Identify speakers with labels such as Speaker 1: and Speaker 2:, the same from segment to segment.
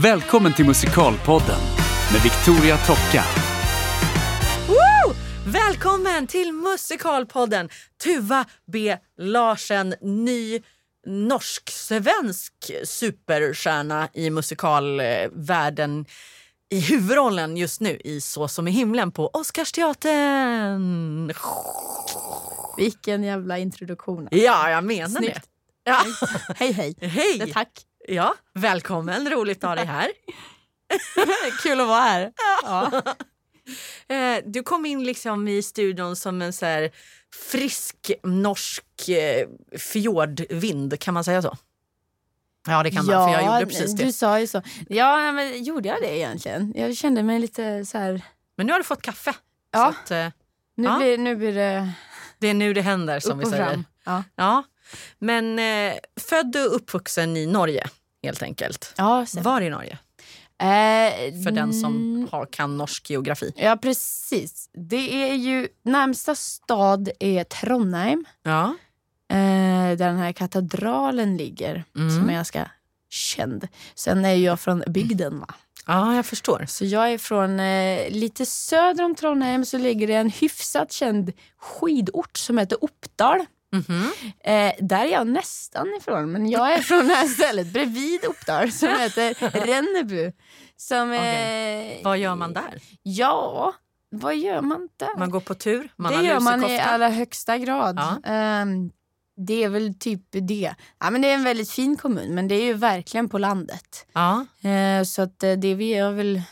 Speaker 1: Välkommen till Musikalpodden med Victoria Tocka.
Speaker 2: Woo! Välkommen till Musikalpodden! Tuva B Larsen, ny norsk-svensk superstjärna i musikalvärlden i huvudrollen just nu i Så som i himlen på Oscarsteatern.
Speaker 3: Vilken jävla introduktion.
Speaker 2: Ja, jag menar
Speaker 3: Snyggt.
Speaker 2: det. Ja.
Speaker 3: Hej hej.
Speaker 2: Hej!
Speaker 3: Det, tack.
Speaker 2: Ja, välkommen, roligt att ha dig här.
Speaker 3: Kul att vara här. Ja.
Speaker 2: Eh, Du kom in liksom i studion som en så här frisk norsk eh, fjordvind, kan man säga så? Ja, det kan man, för jag gjorde precis det.
Speaker 3: Du sa ju så. Ja, men gjorde jag det egentligen? Jag kände mig lite så här...
Speaker 2: Men nu har du fått kaffe.
Speaker 3: Ja.
Speaker 2: Att, eh,
Speaker 3: Nu,
Speaker 2: Ja.
Speaker 3: blir, nu blir det
Speaker 2: det är nu det händer, som
Speaker 3: upp
Speaker 2: vi säger.
Speaker 3: fram. Ja.
Speaker 2: Ja. Men eh, född och uppvuxen i Norge, helt enkelt.
Speaker 3: Ja, sen.
Speaker 2: Var i Norge?
Speaker 3: Eh,
Speaker 2: För den som
Speaker 3: mm,
Speaker 2: har, kan norsk geografi.
Speaker 3: Ja, precis. Det är ju... Närmsta stad är Trondheim.
Speaker 2: Ja.
Speaker 3: Eh, där den här katedralen ligger,
Speaker 2: Mm.
Speaker 3: som är ganska känd. Sen är jag från bygden. va?
Speaker 2: ja, jag förstår.
Speaker 3: Så jag är från eh, lite söder om Trondheim så ligger det en hyfsat känd skidort som heter Oppdal.
Speaker 2: Mhm.
Speaker 3: Eh, där är jag nästan ifrån, men jag är från det här stället bredvid Oppdal som heter Rennebu. Som, eh,
Speaker 2: Vad gör man där?
Speaker 3: Ja, vad gör man där?
Speaker 2: Man går på tur? Man
Speaker 3: det gör man i allra högsta grad.
Speaker 2: Ja.
Speaker 3: Ehm, det är väl typ det. Ja, men det är en väldigt fin kommun, men det är ju verkligen på landet.
Speaker 2: Ja.
Speaker 3: Eh, så att eh, det vi är väl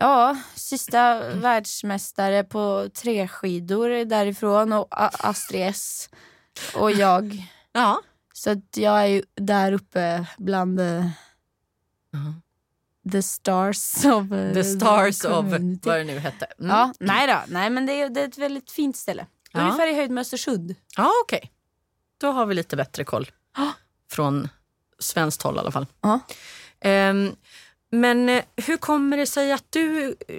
Speaker 3: ja, sista världsmästare på treskidor därifrån och A- Astrid S och jag.
Speaker 2: ja.
Speaker 3: Så att jag är ju där uppe bland eh, the stars of eh,
Speaker 2: The stars of
Speaker 3: community.
Speaker 2: vad det nu hette. Mm.
Speaker 3: Ja, nej då. Nej, men det är, det är ett väldigt fint ställe.
Speaker 2: Ja.
Speaker 3: Ungefär i höjd med Östersund.
Speaker 2: Ja, okej. Då har vi lite bättre koll. Från svenskt håll i alla fall.
Speaker 3: Ja.
Speaker 2: Ehm, men eh, hur kommer det sig att du eh,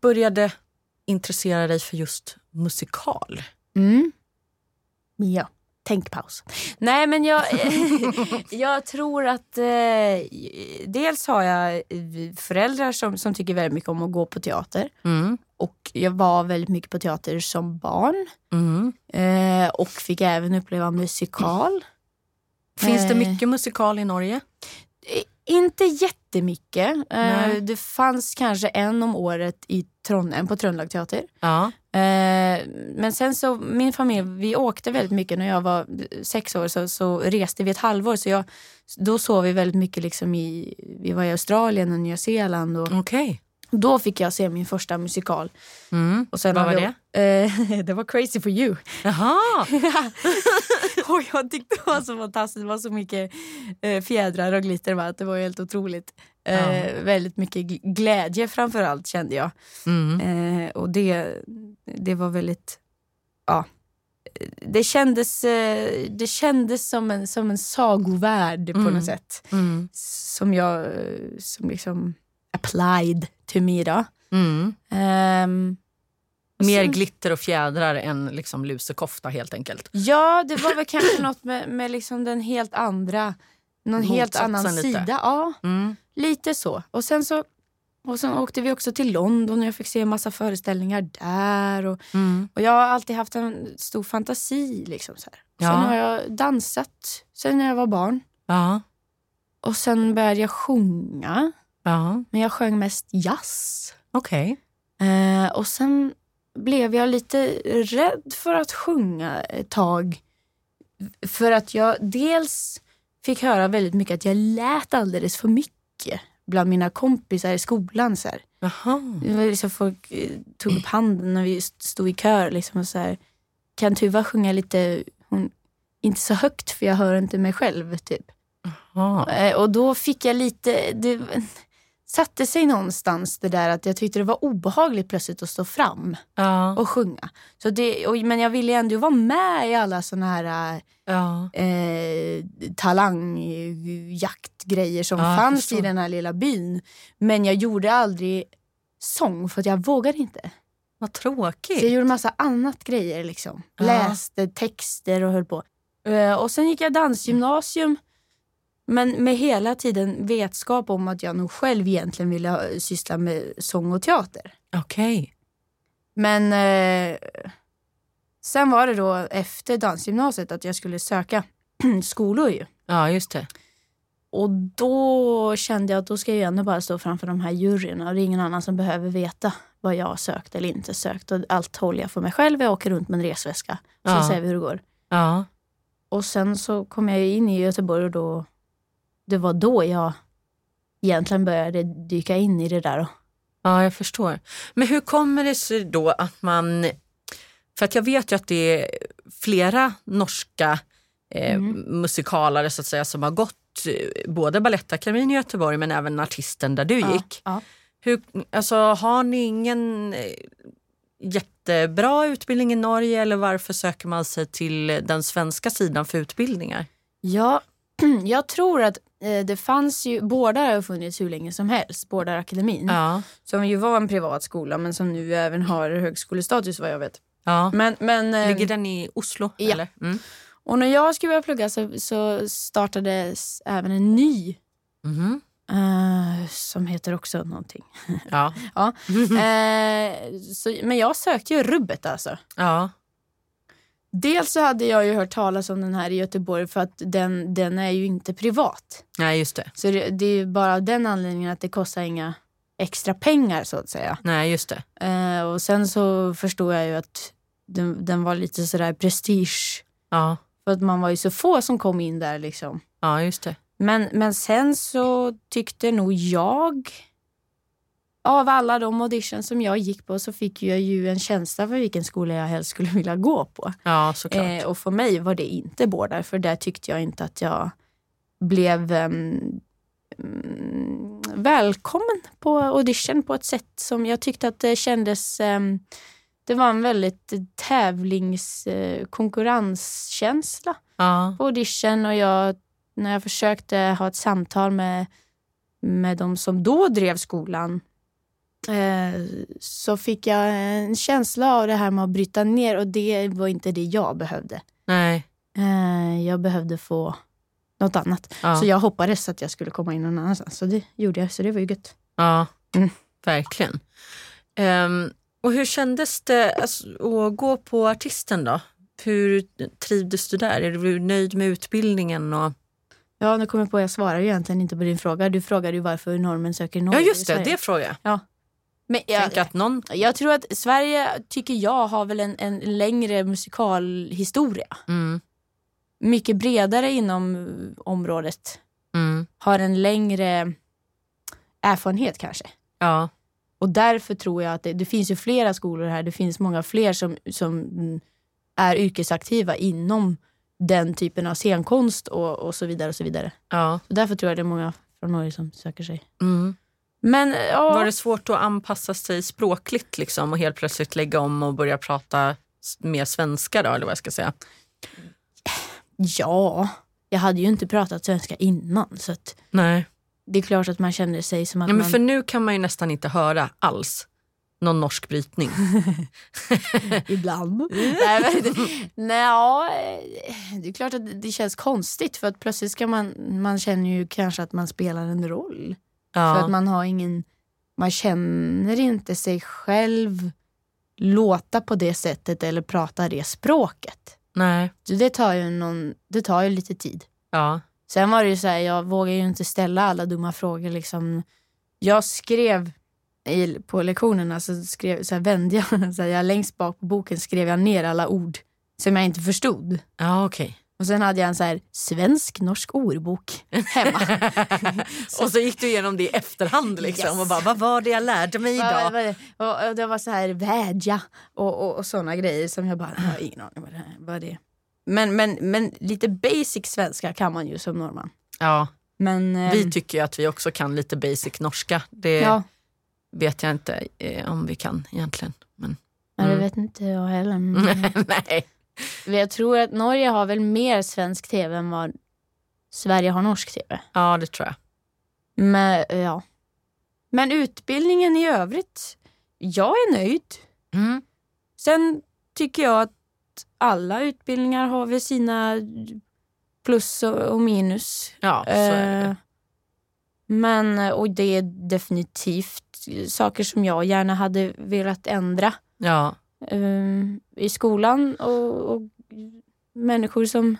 Speaker 2: började intressera dig för just musikal?
Speaker 3: Mm. Ja, tänkpaus. Nej, men jag, jag tror att eh, dels har jag eh, föräldrar som, som tycker väldigt mycket om att gå på teater.
Speaker 2: Mm.
Speaker 3: Och jag var väldigt mycket på teater som barn.
Speaker 2: Mm.
Speaker 3: Eh, och fick även uppleva musikal.
Speaker 2: Finns det
Speaker 3: Eh.
Speaker 2: mycket musikal i Norge?
Speaker 3: Inte jättemycket. Eh,
Speaker 2: Nej.
Speaker 3: det fanns kanske en om året i Trondheim på Tröndelag Teater.
Speaker 2: Ja.
Speaker 3: Eh, men sen så, min familj, vi åkte väldigt mycket när jag var sex år så, så reste vi ett halvår. Så jag, då sov vi väldigt mycket liksom i, vi var i Australien och Nya Zeeland och
Speaker 2: Okej.
Speaker 3: Då fick jag se min första musikal.
Speaker 2: Mm.
Speaker 3: Och sen
Speaker 2: Vad var
Speaker 3: vi, Eh, det var Crazy for you.
Speaker 2: Jaha.
Speaker 3: och jag tyckte det var så fantastiskt, det var så mycket eh, fjädrar och glitter va? det var helt otroligt. Eh,
Speaker 2: Ja.
Speaker 3: Väldigt mycket gl- glädje framför allt kände jag.
Speaker 2: Mm.
Speaker 3: Eh, och det, det var väldigt... Ja. Det kändes, eh, det kändes som, en, som en sagovärld på
Speaker 2: Mm.
Speaker 3: något sätt.
Speaker 2: Mm.
Speaker 3: Som jag som liksom applied Då.
Speaker 2: Mm.
Speaker 3: Och
Speaker 2: Mer
Speaker 3: sen-
Speaker 2: glitter och fjädrar än liksom lusekofta helt enkelt.
Speaker 3: Ja, det var väl kanske något med, med liksom den helt andra... Någon helt annan
Speaker 2: lite.
Speaker 3: sida. Ja,
Speaker 2: Mm.
Speaker 3: lite så. Och sen så och sen åkte vi också till London och jag fick se en massa föreställningar där. Och,
Speaker 2: Mm.
Speaker 3: och jag har alltid haft en stor fantasi. Liksom så här. Sen
Speaker 2: Ja.
Speaker 3: har jag dansat sen när jag var barn.
Speaker 2: Ja.
Speaker 3: Och sen började jag sjunga.
Speaker 2: Ja.
Speaker 3: Men jag sjöng mest jazz.
Speaker 2: Okej.
Speaker 3: Eh, och sen blev jag lite rädd för att sjunga ett tag. För att jag dels fick höra väldigt mycket att jag lät alldeles för mycket bland mina kompisar i skolan. Så. Det var liksom folk eh, tog upp handen när vi stod i kör. Liksom, och så här, kan Tuva sjunga lite, hon, inte så högt för jag hör inte mig själv. Typ.
Speaker 2: Ja.
Speaker 3: Eh, och då fick jag lite, det satte sig någonstans det där att jag tyckte det var obehagligt plötsligt att stå fram
Speaker 2: Ja.
Speaker 3: och sjunga. Så det, och, men jag ville ändå vara med i alla såna här
Speaker 2: Ja.
Speaker 3: eh, talangjaktgrejer som
Speaker 2: Ja,
Speaker 3: fanns i den här lilla byn. Men jag gjorde aldrig sång för att jag vågade inte.
Speaker 2: Vad
Speaker 3: Så jag
Speaker 2: tråkigt.
Speaker 3: gjorde massa annat grejer. Liksom. Läste texter och höll på. Eh, och sen gick jag dansgymnasium Men med hela tiden vetskap om att jag nog själv egentligen ville ha- syssla med sång och teater.
Speaker 2: Okej.
Speaker 3: Men eh, sen var det då efter dansgymnasiet att jag skulle söka skolor ju.
Speaker 2: Ja, just det.
Speaker 3: Och då kände jag att då ska jag ju ändå bara stå framför de här juryerna och det är ingen annan som behöver veta vad jag har sökt eller inte sökt. Och allt håller jag för mig själv. Jag åker runt med en resväska. Så
Speaker 2: Ja.
Speaker 3: ser vi hur det går.
Speaker 2: Ja.
Speaker 3: Och sen så kom jag in i Göteborg och då, det var då jag egentligen började dyka in i det där.
Speaker 2: Ja, jag förstår. Men hur kommer det sig då att man... För att jag vet ju att det är flera norska eh, musikalare så att säga som har gått eh, både Balettakademin i Göteborg men även artisten där du gick.
Speaker 3: Ja.
Speaker 2: Hur, alltså, har ni ingen eh, jättebra utbildning i Norge eller varför söker man sig till den svenska sidan för utbildningar?
Speaker 3: Ja, jag tror att eh, det fanns ju, båda har funnits hur länge som helst, båda akademin.
Speaker 2: Ja.
Speaker 3: Som ju var en privat skola men som nu även har högskolestatus vad jag vet.
Speaker 2: ja.
Speaker 3: Men, men, eh,
Speaker 2: Ligger den i Oslo?
Speaker 3: ja.
Speaker 2: Eller? Mm.
Speaker 3: Och när jag skulle börja plugga så, så startades även en ny
Speaker 2: Mhm.
Speaker 3: eh, som heter också någonting.
Speaker 2: Ja.
Speaker 3: Ja. Eh, så, men jag sökte ju rubbet alltså.
Speaker 2: ja.
Speaker 3: Dels så hade jag ju hört talas om den här i Göteborg för att den, den är ju inte privat.
Speaker 2: Nej, just det.
Speaker 3: Så det, det är ju bara av den anledningen att det kostar inga extra pengar så att säga.
Speaker 2: Nej, just det.
Speaker 3: Eh, och sen så förstod jag ju att den, den var lite sådär prestige.
Speaker 2: Ja,
Speaker 3: För att man var ju så få som kom in där liksom.
Speaker 2: ja just det.
Speaker 3: Men, men sen så tyckte nog jag av alla de auditions som jag gick på så fick jag ju en känsla för vilken skola jag helst skulle vilja gå på.
Speaker 2: Ja, såklart.
Speaker 3: Eh, och för mig var det inte båda för där tyckte jag inte att jag blev mm, välkommen på audition på ett sätt som jag tyckte att det kändes ehm, det var en väldigt tävlings eh, konkurrenskänsla
Speaker 2: ja.
Speaker 3: på audition och jag, när jag försökte ha ett samtal med, med de som då drev skolan så fick jag en känsla av det här med att bryta ner och det var inte det jag behövde.
Speaker 2: Nej.
Speaker 3: Eh, jag behövde få något annat.
Speaker 2: Ja.
Speaker 3: Så jag hoppades att jag skulle komma in någon annanstans. Så det gjorde jag, så det var ju gött.
Speaker 2: Ja,
Speaker 3: Mm.
Speaker 2: verkligen. Ehm, och hur kändes det alltså, att gå på artisten då? Hur trivdes du där? Är du nöjd med utbildningen? Och...
Speaker 3: Ja, nu kommer jag på att jag svarar ju egentligen inte på din fråga. Du frågade ju varför normen söker
Speaker 2: Ja,
Speaker 3: Norge. i
Speaker 2: just det. Det frågar jag.
Speaker 3: Men jag,
Speaker 2: Tänk att någon...
Speaker 3: jag tror att Sverige, tycker jag, har väl en, en längre musikalhistoria.
Speaker 2: Mm,
Speaker 3: Mycket bredare inom området.
Speaker 2: mm,
Speaker 3: Har en längre erfarenhet kanske.
Speaker 2: ja,
Speaker 3: Och därför tror jag att det, det finns ju flera skolor här. Det finns många fler som, som är yrkesaktiva inom den typen av scenkonst och, och så vidare. och så vidare.
Speaker 2: ja.
Speaker 3: Så därför tror jag det är många från Norge som söker sig.
Speaker 2: Mm.
Speaker 3: Men ja,
Speaker 2: Var det svårt att anpassa sig språkligt liksom, och helt plötsligt lägga om och börja prata mer svenska? Då, eller vad jag ska säga?
Speaker 3: ja, jag hade ju inte pratat svenska innan. Så
Speaker 2: Nej.
Speaker 3: det är klart att man känner sig som att
Speaker 2: Ja, men
Speaker 3: man...
Speaker 2: för nu kan man ju nästan inte höra alls någon norsk brytning.
Speaker 3: Ibland. nej, men, nej, ja, det är klart att det känns konstigt för att plötsligt ska man, man känner ju kanske att man spelar en roll. För
Speaker 2: Ja.
Speaker 3: att man har ingen, man känner inte sig själv låta på det sättet eller prata det språket.
Speaker 2: Nej.
Speaker 3: Så det tar ju, någon, det tar ju lite tid.
Speaker 2: Ja.
Speaker 3: Sen var det ju så här, jag vågar ju inte ställa alla dumma frågor. Liksom. Jag skrev i, på lektionerna, så, skrev, så här, vände jag, så här, jag längst bak på boken skrev jag ner alla ord som jag inte förstod.
Speaker 2: Ja, okej.
Speaker 3: Och sen hade jag en så här svensk-norsk ordbok hemma.
Speaker 2: Och så gick du igenom det i efterhand liksom
Speaker 3: Yes.
Speaker 2: och bara, vad var det jag lärde mig idag?
Speaker 3: och, och det var så här vädja och, och, och såna grejer som jag bara, jag har ingen aning vad det, här, vad det är. Men, men, men lite basic svenska kan man ju som norrman.
Speaker 2: Ja,
Speaker 3: Men,
Speaker 2: vi
Speaker 3: ehm,
Speaker 2: tycker ju att vi också kan lite basic norska. Det
Speaker 3: ja,
Speaker 2: vet jag inte eh, om vi kan egentligen. Men,
Speaker 3: men det
Speaker 2: Mm.
Speaker 3: vet inte jag heller. Men
Speaker 2: nej.
Speaker 3: Jag tror att Norge har väl mer svensk tv än vad Sverige har norsk tv.
Speaker 2: Ja, det tror jag.
Speaker 3: Men, ja. men utbildningen i övrigt, jag är nöjd.
Speaker 2: Mm.
Speaker 3: Sen tycker jag att alla utbildningar har väl sina plus och, och minus.
Speaker 2: Ja, så är det.
Speaker 3: Eh, Men, och det är definitivt saker som jag gärna hade velat ändra.
Speaker 2: Ja,
Speaker 3: eh, I skolan och, och människor som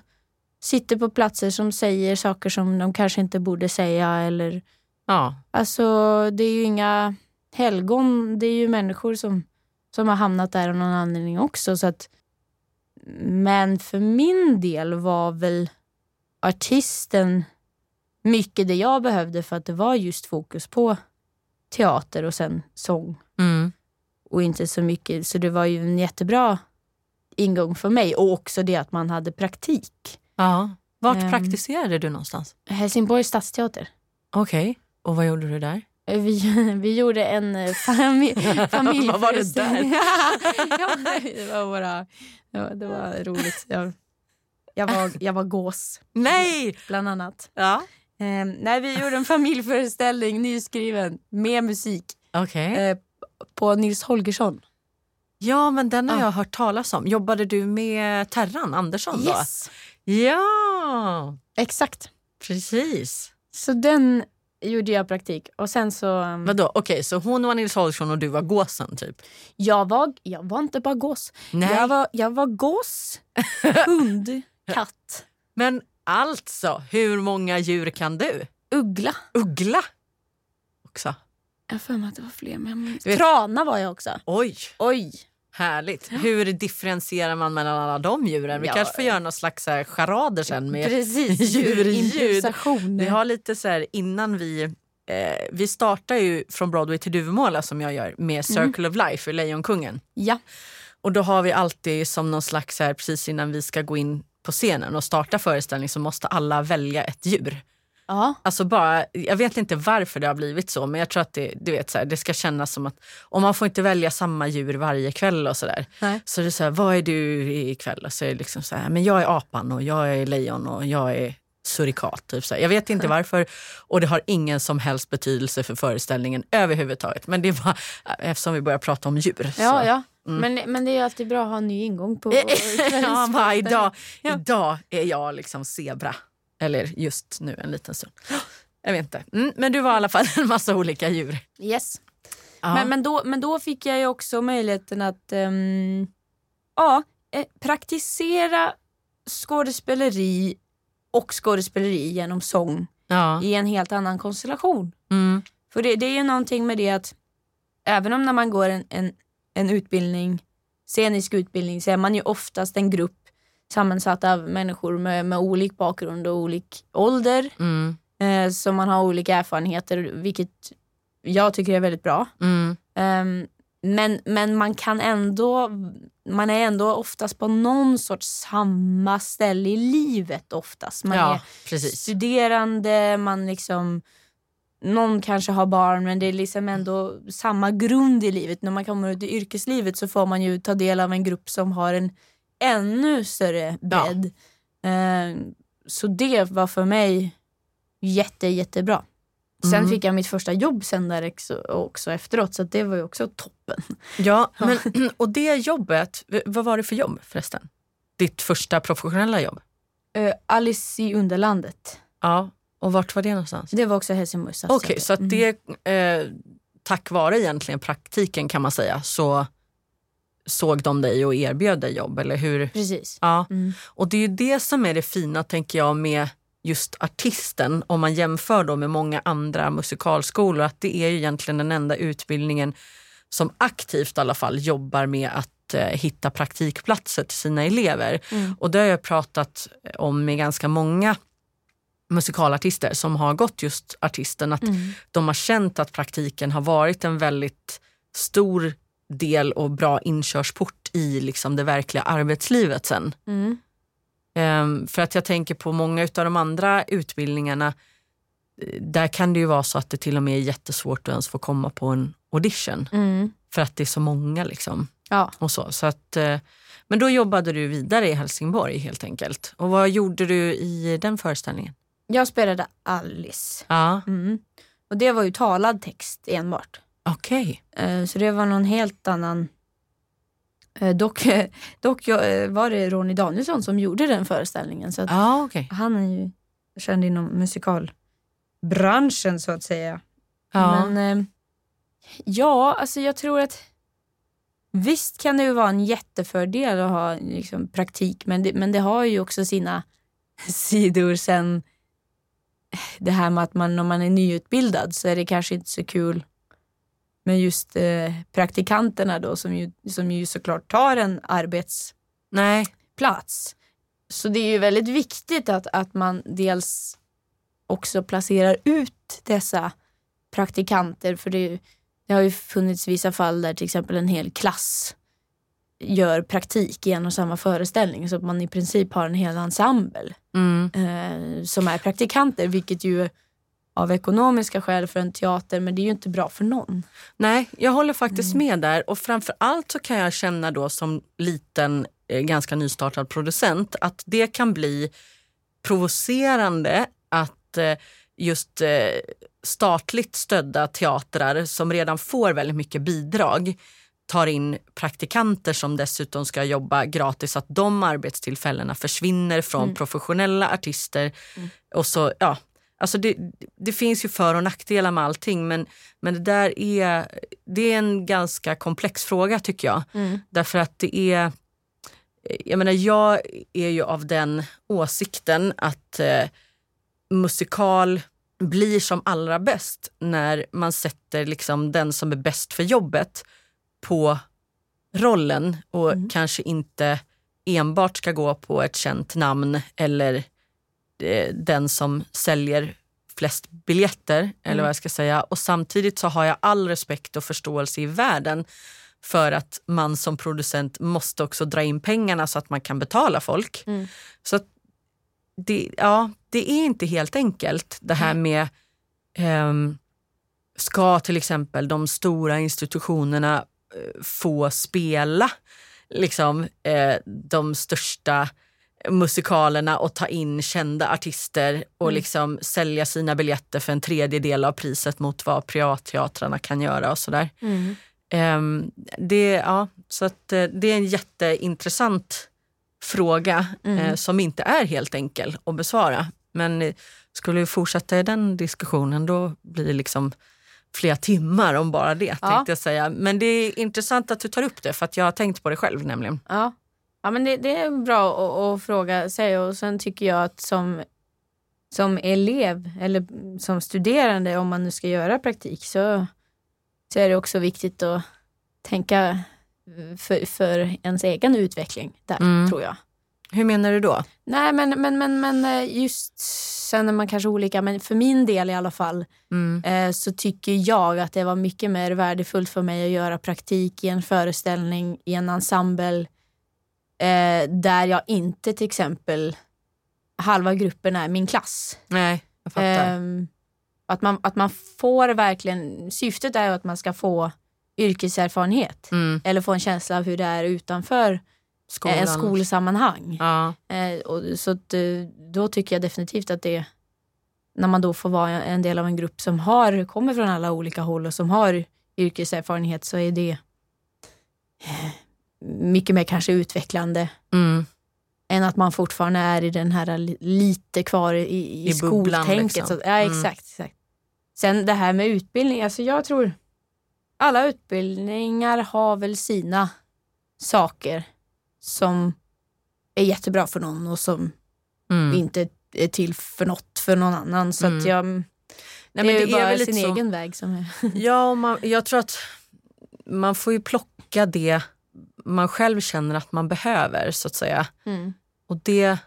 Speaker 3: sitter på platser som säger saker som de kanske inte borde säga. Eller,
Speaker 2: ja,
Speaker 3: alltså, det är ju inga helgon, det är ju människor som, som har hamnat där av någon anledning också. Så att, men för min del var väl artisten mycket det jag behövde för att det var just fokus på teater och sen sång
Speaker 2: mm.
Speaker 3: Och inte så mycket. Så det var ju en jättebra ingång för mig och också det att man hade praktik.
Speaker 2: ja. Vart
Speaker 3: Ehm.
Speaker 2: praktiserade du någonstans?
Speaker 3: Helsingborgs stadsteater.
Speaker 2: Okej, och vad gjorde du där?
Speaker 3: Vi, vi gjorde en eh, fami familjeföreställning.
Speaker 2: Vad var det där?
Speaker 3: ja, det var bara... Det var, roligt. Jag, jag, var, jag var gås,
Speaker 2: Nej!
Speaker 3: bland annat.
Speaker 2: Ja.
Speaker 3: Eh, nej, vi gjorde en familjeföreställning, nyskriven, med musik
Speaker 2: Okej.
Speaker 3: eh, på Nils Holgersson.
Speaker 2: Ja, men den har
Speaker 3: Ja.
Speaker 2: jag hört talas om. Jobbade du med Terran Andersson då?
Speaker 3: Yes,
Speaker 2: Ja,
Speaker 3: exakt.
Speaker 2: precis.
Speaker 3: Så den gjorde jag praktik. Och sen så... um,
Speaker 2: Vadå? Okej, så hon var Nils Holgersson och du var gåsen typ?
Speaker 3: Jag var, jag var inte bara gås.
Speaker 2: Nej.
Speaker 3: Jag var, jag var gås, hund, katt,
Speaker 2: Men alltså, hur många djur kan du?
Speaker 3: uggla.
Speaker 2: Uggla också.
Speaker 3: Jag har för mig att det var fler. Men...
Speaker 2: vet-
Speaker 3: Trana var jag också.
Speaker 2: Oj,
Speaker 3: Oj.
Speaker 2: härligt. Hur differentierar man mellan alla de djuren? Vi
Speaker 3: Ja.
Speaker 2: kanske får göra någon slags här charader sen med
Speaker 3: Precis.
Speaker 2: djurljud. Vi har lite så här innan vi... Eh, vi startar ju från Broadway till Duvemåla som jag gör med Circle of Life i Lejonkungen.
Speaker 3: Ja.
Speaker 2: Och då har vi alltid som någon slags här, precis innan vi ska gå in på scenen och starta föreställning så måste alla välja ett djur.
Speaker 3: Ja.
Speaker 2: Alltså bara, jag vet inte varför det har blivit så men jag tror att det, du vet, så här, det ska kännas som att och man får inte välja samma djur varje kväll och sådär. Så det är så här, vad är du ikväll? Och så är det liksom så här, men jag är apan och jag är lejon och jag är surikat. Typ så här. Jag vet inte varför och det har ingen som helst betydelse för föreställningen överhuvudtaget. Men det var eftersom vi börjar prata om djur.
Speaker 3: Ja,
Speaker 2: så.
Speaker 3: ja. Men, men det är alltid bra att ha en ny ingång på
Speaker 2: ja, bara, idag,
Speaker 3: Ja.
Speaker 2: idag är jag liksom zebra. Eller just nu en liten stund. Jag vet inte. Mm, men du var i alla fall en massa olika djur.
Speaker 3: Yes.
Speaker 2: Ja.
Speaker 3: Men, men, då, men då fick jag ju också möjligheten att ehm, ja, eh, praktisera skådespeleri och skådespeleri genom sång
Speaker 2: ja.
Speaker 3: i en helt annan konstellation.
Speaker 2: Mm.
Speaker 3: För det, det är ju någonting med det att även om när man går en, en, en utbildning, scenisk utbildning, så är man ju oftast en grupp sammansatt av människor med, med olik bakgrund och olik ålder.
Speaker 2: Mm.
Speaker 3: Eh, så man har olika erfarenheter, vilket jag tycker är väldigt bra.
Speaker 2: Mm.
Speaker 3: Ehm, men, men man kan ändå, man är ändå oftast på någon sorts samma ställe i livet oftast. Man
Speaker 2: Ja,
Speaker 3: är
Speaker 2: precis.
Speaker 3: studerande, man liksom någon kanske har barn men det är liksom ändå samma grund i livet. När man kommer ut i yrkeslivet så får man ju ta del av en grupp som har en ännu större bredd. Eh, så det var för mig jätte, jättebra. Sen
Speaker 2: Mm.
Speaker 3: fick jag mitt första jobb sen där också, efteråt så det var ju också toppen.
Speaker 2: Ja, men, och det jobbet, vad var det för jobb förresten? Ditt första professionella jobb?
Speaker 3: Eh, Alice i Underlandet.
Speaker 2: Ja, och vart var det någonstans?
Speaker 3: Det var också Helsingborgs
Speaker 2: Okej,
Speaker 3: stadsteater.
Speaker 2: så att
Speaker 3: Mm.
Speaker 2: det eh, tack vare egentligen praktiken kan man säga så såg de dig och erbjöd dig jobb, eller hur?
Speaker 3: Precis.
Speaker 2: Ja,
Speaker 3: Mm.
Speaker 2: och det är ju det som är det fina tänker jag med just artisten om man jämför då med många andra musikalskolor att det är ju egentligen den enda utbildningen som aktivt i alla fall jobbar med att eh, hitta praktikplatser till sina elever.
Speaker 3: Mm.
Speaker 2: Och det har jag pratat om med ganska många musikalartister som har gått just artisten att
Speaker 3: Mm.
Speaker 2: de har känt att praktiken har varit en väldigt stor del och bra inkörsport i liksom det verkliga arbetslivet sen.
Speaker 3: Mm.
Speaker 2: För att jag tänker på många av de andra utbildningarna, eh, där kan det ju vara så att det till och med är jättesvårt att ens få komma på en audition.
Speaker 3: Mm.
Speaker 2: För att det är så många liksom.
Speaker 3: Ja.
Speaker 2: Och så. Så att, eh, men då jobbade du vidare i Helsingborg helt enkelt. Och vad gjorde du i den föreställningen?
Speaker 3: Jag spelade Alice.
Speaker 2: Ja,
Speaker 3: Mm. Och det var ju talad text enbart.
Speaker 2: Okej.
Speaker 3: Eh, Så det var någon helt annan Eh, dock, dock eh, var det Ronny Danielsson som gjorde den föreställningen. Så
Speaker 2: ah, okay.
Speaker 3: Han är ju känd inom musikalbranschen så att säga.
Speaker 2: Ja.
Speaker 3: Men ja, alltså jag tror att visst kan det ju vara en jättefördel att ha liksom, praktik men det, men det har ju också sina sidor sen det här med att man, om man är nyutbildad så är det kanske inte så kul med just eh, praktikanterna då som ju, som ju såklart tar en arbetsplats.
Speaker 2: Nej.
Speaker 3: Så det är ju väldigt viktigt att, att man dels också placerar ut dessa praktikanter. För det, det har ju funnits vissa fall där till exempel en hel klass gör praktik i en och samma föreställning så att man i princip har en hel ensemble
Speaker 2: mm.
Speaker 3: eh, som är praktikanter vilket ju av ekonomiska skäl för en teater men det är ju inte bra för någon.
Speaker 2: Nej, jag håller faktiskt mm. med där och framför allt så kan jag känna då som liten, eh, ganska nystartad producent att det kan bli provocerande att eh, just eh, statligt stödda teatrar som redan får väldigt mycket bidrag tar in praktikanter som dessutom ska jobba gratis, att de arbetstillfällena försvinner från mm. professionella artister. Mm. Och så, ja, alltså det, det, finns ju för och nackdelar med allting men, men det där är, det är en ganska komplex fråga tycker jag.
Speaker 3: Mm.
Speaker 2: Därför att det är, jag menar jag är ju av den åsikten att eh, musikal blir som allra bäst när man sätter liksom den som är bäst för jobbet på rollen och mm. kanske inte enbart ska gå på ett känt namn eller den som säljer flest biljetter mm. eller vad jag ska säga. Och samtidigt så har jag all respekt och förståelse i världen för att man som producent måste också dra in pengarna så att man kan betala folk.
Speaker 3: Mm.
Speaker 2: Så det, ja, det är inte helt enkelt det här med um, ska till exempel de stora institutionerna uh, få spela liksom, uh, de största musikalerna och ta in kända artister och mm. liksom sälja sina biljetter för en tredjedel av priset mot vad privatteatrarna kan göra och sådär.
Speaker 3: Mm.
Speaker 2: Um, det, ja, så att, uh, det är en jätteintressant fråga mm. eh, som inte är helt enkel att besvara. Men eh, skulle vi fortsätta i den diskussionen då blir det liksom flera timmar om bara det. Ja. tänkte jag säga. Men det är intressant att du tar upp det för att jag har tänkt på det själv nämligen.
Speaker 3: Ja, ja men det, det är bra att, att, fråga sig och sen tycker jag att som, som elev eller som studerande om man nu ska göra praktik så, så är det också viktigt att tänka för, för ens egen utveckling där, mm. tror jag.
Speaker 2: Hur menar du då?
Speaker 3: Nej, men, men, men, men eh, just sen är man kanske olika, men för min del i alla fall
Speaker 2: mm.
Speaker 3: eh, så tycker jag att det var mycket mer värdefullt för mig att göra praktik i en föreställning, i en ensemble eh, där jag inte till exempel halva gruppen är min klass.
Speaker 2: Nej, jag fattar.
Speaker 3: Eh, att, man, att man får verkligen, syftet är att man ska få yrkeserfarenhet
Speaker 2: mm.
Speaker 3: eller få en känsla av hur det är utanför Skolan. en skolsammanhang.
Speaker 2: Ja.
Speaker 3: Eh, och, så att, eh, då tycker jag definitivt att det när man då får vara en del av en grupp som har, kommer från alla olika håll och som har yrkeserfarenhet så är det eh, mycket mer kanske utvecklande
Speaker 2: mm.
Speaker 3: än att man fortfarande är i den här lite kvar i, i, I skoltänket. Liksom. Så, ja, mm. exakt, exakt. Sen det här med utbildning, alltså jag tror alla utbildningar har väl sina saker som är jättebra för någon och som mm. inte är till för något för någon annan. Så mm. att jag, Nej, det, men det är ju bara sin egen väg som är...
Speaker 2: ja, man, jag tror att man får ju plocka det man själv känner att man behöver så att säga.
Speaker 3: Mm.
Speaker 2: Och det,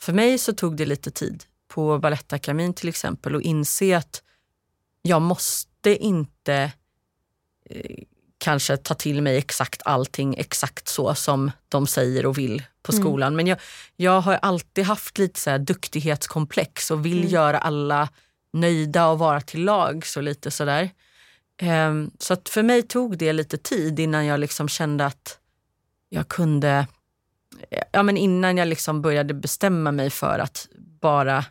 Speaker 2: för mig så tog det lite tid på Balettakademin till exempel att inse att jag måste inte Eh, kanske ta till mig exakt allting exakt så som de säger och vill på mm. skolan. Mm. Men jag, jag har alltid haft lite så duktighetskomplex och vill mm. göra alla nöjda och vara till lag. Så lite sådär. Um, så att för mig tog det lite tid innan jag liksom kände att jag kunde, ja men innan jag liksom började bestämma mig för att bara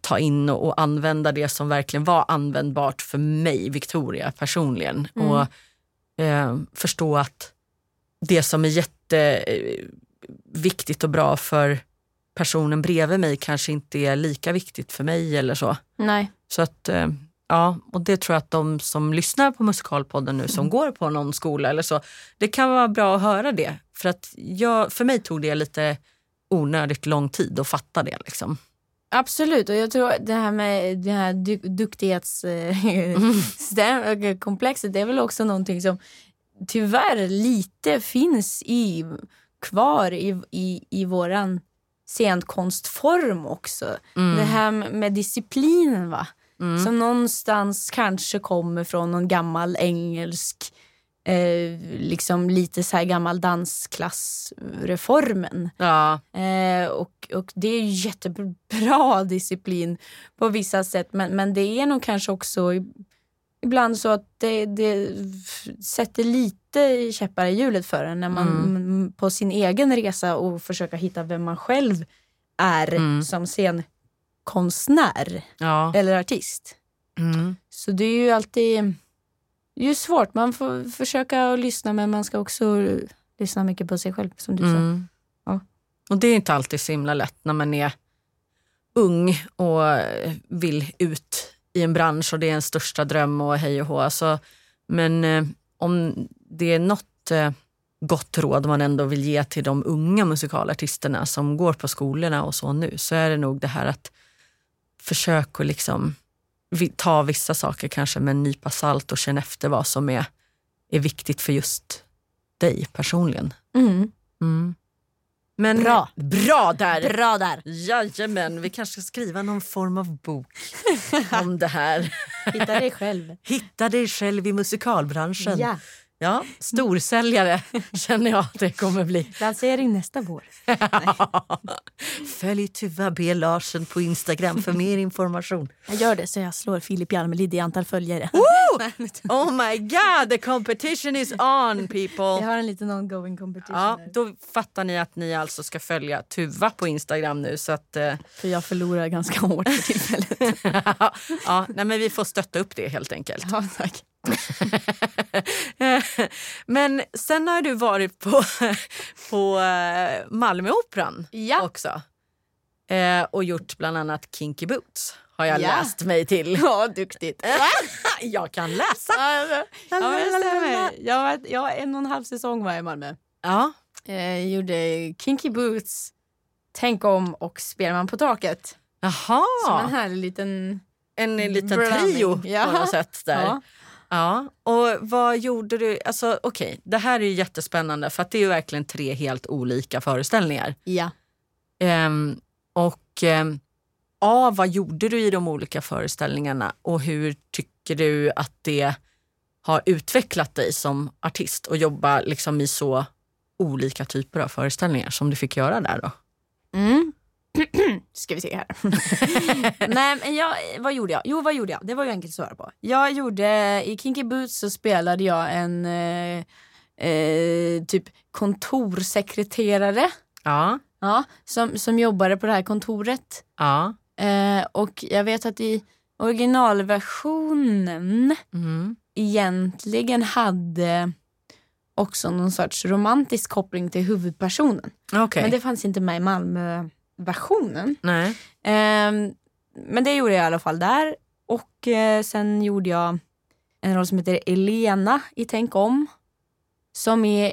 Speaker 2: ta in och, använda det som verkligen var användbart för mig, Victoria, personligen.
Speaker 3: Mm.
Speaker 2: Och eh, förstå att det som är jätteviktigt och bra för personen bredvid mig kanske inte är lika viktigt för mig eller så.
Speaker 3: Nej.
Speaker 2: Så att, eh, ja, och det tror jag att de som lyssnar på Musikalpodden nu som
Speaker 3: Mm.
Speaker 2: går på någon skola eller så, det kan vara bra att höra det. För att jag, för mig tog det lite onödigt lång tid att fatta det. Liksom.
Speaker 3: Absolut, och jag tror det här med det här du- duktighetskomplexet det är väl också någonting som tyvärr lite finns i, kvar i, i, i våran scenkonstform också.
Speaker 2: Mm.
Speaker 3: Det här med, med disciplinen va. Som någonstans kanske kommer från någon gammal engelsk eh, liksom lite så här gammal dansklassreformen.
Speaker 2: Ja,
Speaker 3: Eh, och, och det är jättebra disciplin på vissa sätt men, men det är nog kanske också ibland så att det, det sätter lite käppar i hjulet för en när man mm, på sin egen resa och försöka hitta vem man själv är
Speaker 2: Mm.
Speaker 3: som scenkonstnär
Speaker 2: ja.
Speaker 3: eller artist.
Speaker 2: Mm.
Speaker 3: Så det är ju alltid det är svårt. Man får försöka att lyssna men man ska också lyssna mycket på sig själv som du sa.
Speaker 2: Mm.
Speaker 3: Ja.
Speaker 2: Och det är inte alltid så himla lätt när man är ung och vill ut i en bransch och det är en största dröm och hej och hå. Alltså, men eh, om det är något eh, gott råd man ändå vill ge till de unga musikalartisterna som går på skolorna och så nu så är det nog det här att försök att liksom ta vissa saker kanske med en nypa salt och känna efter vad som är, är viktigt för just dig personligen.
Speaker 3: Mm.
Speaker 2: Mm. Men,
Speaker 3: Bra.
Speaker 2: Bra där!
Speaker 3: Bra där!
Speaker 2: Jajamän, vi kanske ska skriva någon form av bok om det här.
Speaker 3: Hitta dig själv.
Speaker 2: Hitta dig själv i musikalbranschen.
Speaker 3: Ja.
Speaker 2: Ja, storsäljare känner jag att det kommer bli.
Speaker 3: Lansering nästa vår.
Speaker 2: Följ Tuva B Larsen på Instagram för mer information.
Speaker 3: Jag gör det så jag slår Filip Jalmelid i antal följare.
Speaker 2: Oh my god, the competition is on
Speaker 3: Jag
Speaker 2: people!
Speaker 3: har en liten ongoing competition
Speaker 2: Ja,
Speaker 3: här.
Speaker 2: då fattar ni att ni alltså ska följa Tuva på Instagram nu. Så att, eh,
Speaker 3: För jag förlorar ganska hårt för tillfället.
Speaker 2: ja, nej, men vi får stötta upp det helt enkelt.
Speaker 3: ja, tack.
Speaker 2: Men sen har du varit på, på eh, Malmöoperan
Speaker 3: Ja.
Speaker 2: också. Eh, och gjort bland annat Kinky Boots har jag
Speaker 3: Ja.
Speaker 2: läst mig till.
Speaker 3: Ja, duktigt.
Speaker 2: jag kan läsa!
Speaker 3: ja, stämmer. Jag var, jag var en och en halv säsong var jag i Malmö.
Speaker 2: Ja.
Speaker 3: Jag gjorde Kinky Boots, Tänk om och Spelman på taket.
Speaker 2: Jaha,
Speaker 3: Som en härlig liten...
Speaker 2: en liten
Speaker 3: blandning.
Speaker 2: trio
Speaker 3: Ja.
Speaker 2: på något sätt där.
Speaker 3: Ja.
Speaker 2: Och vad gjorde du? Alltså okej, det här är ju jättespännande för att det är ju verkligen tre helt olika föreställningar.
Speaker 3: ja.
Speaker 2: Ehm, och ehm, ja, vad gjorde du i de olika föreställningarna och hur tycker du att det har utvecklat dig som artist och jobba liksom i så olika typer av föreställningar som du fick göra där då?
Speaker 3: Ska vi se här. Nej, men jag, vad gjorde jag? Jo, vad gjorde jag? Det var ju enkelt att svara på. Jag gjorde, i Kinky Boots så spelade jag en eh, eh, typ kontorsekreterare
Speaker 2: Ja,
Speaker 3: ja, som, som jobbade på det här kontoret.
Speaker 2: ja.
Speaker 3: Eh, och jag vet att i originalversionen
Speaker 2: Mm.
Speaker 3: egentligen hade också någon sorts romantisk koppling till huvudpersonen.
Speaker 2: Okej.
Speaker 3: Men det fanns inte med i Malmö-versionen.
Speaker 2: Nej.
Speaker 3: Ehm, men det gjorde jag i alla fall där. Och eh, sen gjorde jag en roll som heter Elena i Tänk om. Som är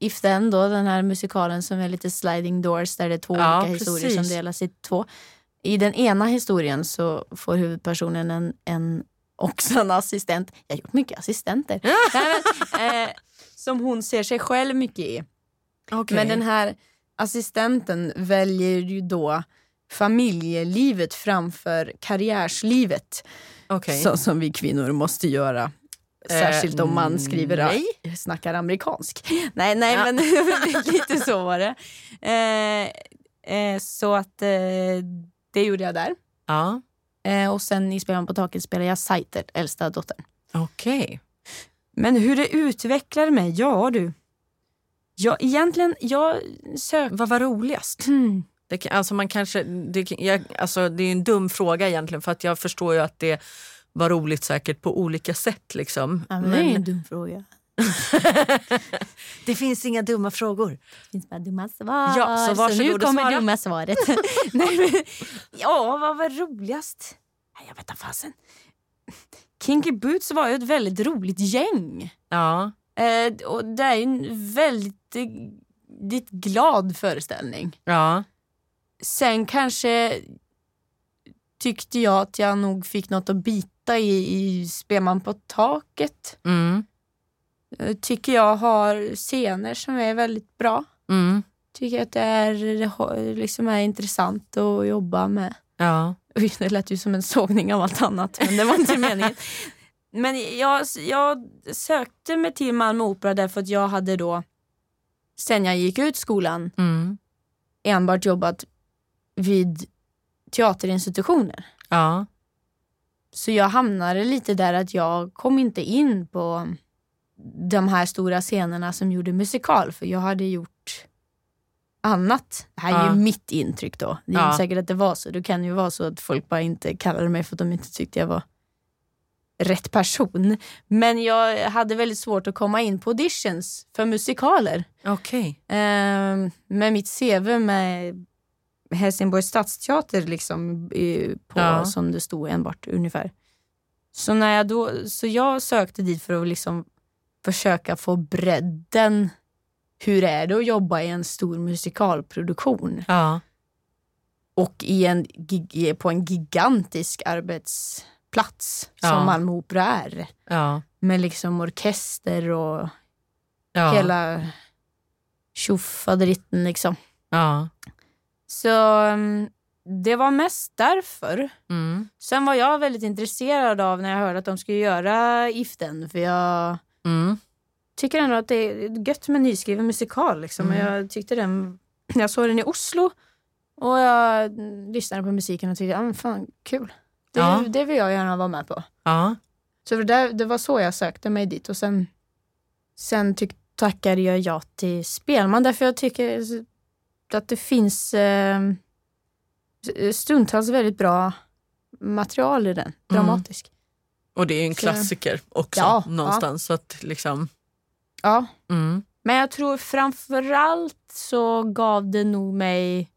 Speaker 3: If Then då, den här musikalen som är lite sliding doors där det är två
Speaker 2: Ja,
Speaker 3: olika historier som
Speaker 2: precis.
Speaker 3: delas i två. I den ena historien så får huvudpersonen en, en också en assistent. Jag har gjort mycket assistenter. Nej, men, eh, som hon ser sig själv mycket i.
Speaker 2: Okej.
Speaker 3: Men den här assistenten väljer ju då familjelivet framför karriärslivet.
Speaker 2: Okej.
Speaker 3: Så som vi kvinnor måste göra. Särskilt om man skriver
Speaker 2: nej.
Speaker 3: snackar amerikansk. Nej, nej
Speaker 2: Ja.
Speaker 3: men lite så var det. Eh, eh, så att eh, det gjorde jag där.
Speaker 2: Ja,
Speaker 3: Eh, och sen i Spelaren på taket spelade jag Saiter, äldsta dottern.
Speaker 2: okej.
Speaker 3: Men hur det utvecklade mig? Ja du. Ja, egentligen, jag sökte...
Speaker 2: Vad var roligast?
Speaker 3: Hmm.
Speaker 2: Det, alltså man kanske, det, jag, alltså det är en dum fråga egentligen för att jag förstår ju att det var roligt säkert på olika sätt. Liksom.
Speaker 3: Ja, men det är en dum fråga.
Speaker 2: det finns inga dumma frågor.
Speaker 3: Det finns bara dumma svar.
Speaker 2: Ja, så varsågod
Speaker 3: nu
Speaker 2: och
Speaker 3: kommer
Speaker 2: svara.
Speaker 3: dumma svaret. Nej, men, ja, vad var roligast? Jag vet inte fasen. Kinky Boots var ju ett väldigt roligt gäng.
Speaker 2: Ja.
Speaker 3: Eh, och det är ju en väldigt eh, väldigt glad föreställning.
Speaker 2: Ja.
Speaker 3: Sen kanske tyckte jag att jag nog fick något att bita i i Spelman på taket.
Speaker 2: Mm.
Speaker 3: Eh, Tycker jag har scener som är väldigt bra.
Speaker 2: Mm.
Speaker 3: Tycker att det är, liksom är intressant att jobba med.
Speaker 2: Ja.
Speaker 3: Det lät ju som en sågning av allt annat, men det var inte meningen. Men jag, jag sökte mig till Malmö Opera därför att jag hade då, sen jag gick ut skolan,
Speaker 2: Mm.
Speaker 3: enbart jobbat vid teaterinstitutioner.
Speaker 2: Ja.
Speaker 3: Så jag hamnade lite där att jag kom inte in på de här stora scenerna som gjorde musikal för jag hade gjort annat. Det här är
Speaker 2: Ja.
Speaker 3: ju mitt intryck då. Det är
Speaker 2: Ja.
Speaker 3: inte säkert att det var så. Det kan ju vara så att folk bara inte kallade mig för att de inte tyckte jag var rätt person. Men jag hade väldigt svårt att komma in på auditions för musikaler.
Speaker 2: Okej.
Speaker 3: Ehm, med mitt CV med Helsingborgs stadsteater liksom, på,
Speaker 2: Ja.
Speaker 3: som det stod enbart ungefär. Så, när jag då, så jag sökte dit för att liksom försöka få bredden. Hur är det att jobba i en stor musikalproduktion?
Speaker 2: Ja.
Speaker 3: Och i en, på en gigantisk arbetsplats
Speaker 2: Ja.
Speaker 3: som Malmö Opera är.
Speaker 2: Ja.
Speaker 3: Med liksom orkester och
Speaker 2: Ja.
Speaker 3: hela tjofaderitten liksom.
Speaker 2: Ja.
Speaker 3: Så mm, det var mest därför.
Speaker 2: Mm.
Speaker 3: Sen var jag väldigt intresserad av när jag hörde att de skulle göra Iften. För jag
Speaker 2: Mm.
Speaker 3: tycker ändå att det är gött med nyskriven musikal. Liksom.
Speaker 2: Mm.
Speaker 3: Och Jag tyckte den, jag såg den i Oslo och jag lyssnade på musiken och tyckte, men fan kul. Det,
Speaker 2: Ja.
Speaker 3: det vill jag gärna vara med på.
Speaker 2: Ja.
Speaker 3: Så det, där- det var så jag sökte mig dit och sen, sen tyck, tackade jag ja till Spelman därför jag tycker att det finns eh, stundtals väldigt bra material i den, dramatisk.
Speaker 2: Och det är ju en
Speaker 3: Så-
Speaker 2: klassiker också
Speaker 3: Ja,
Speaker 2: någonstans. Så att liksom...
Speaker 3: Ja,
Speaker 2: Mm.
Speaker 3: men jag tror framförallt så gav det nog mig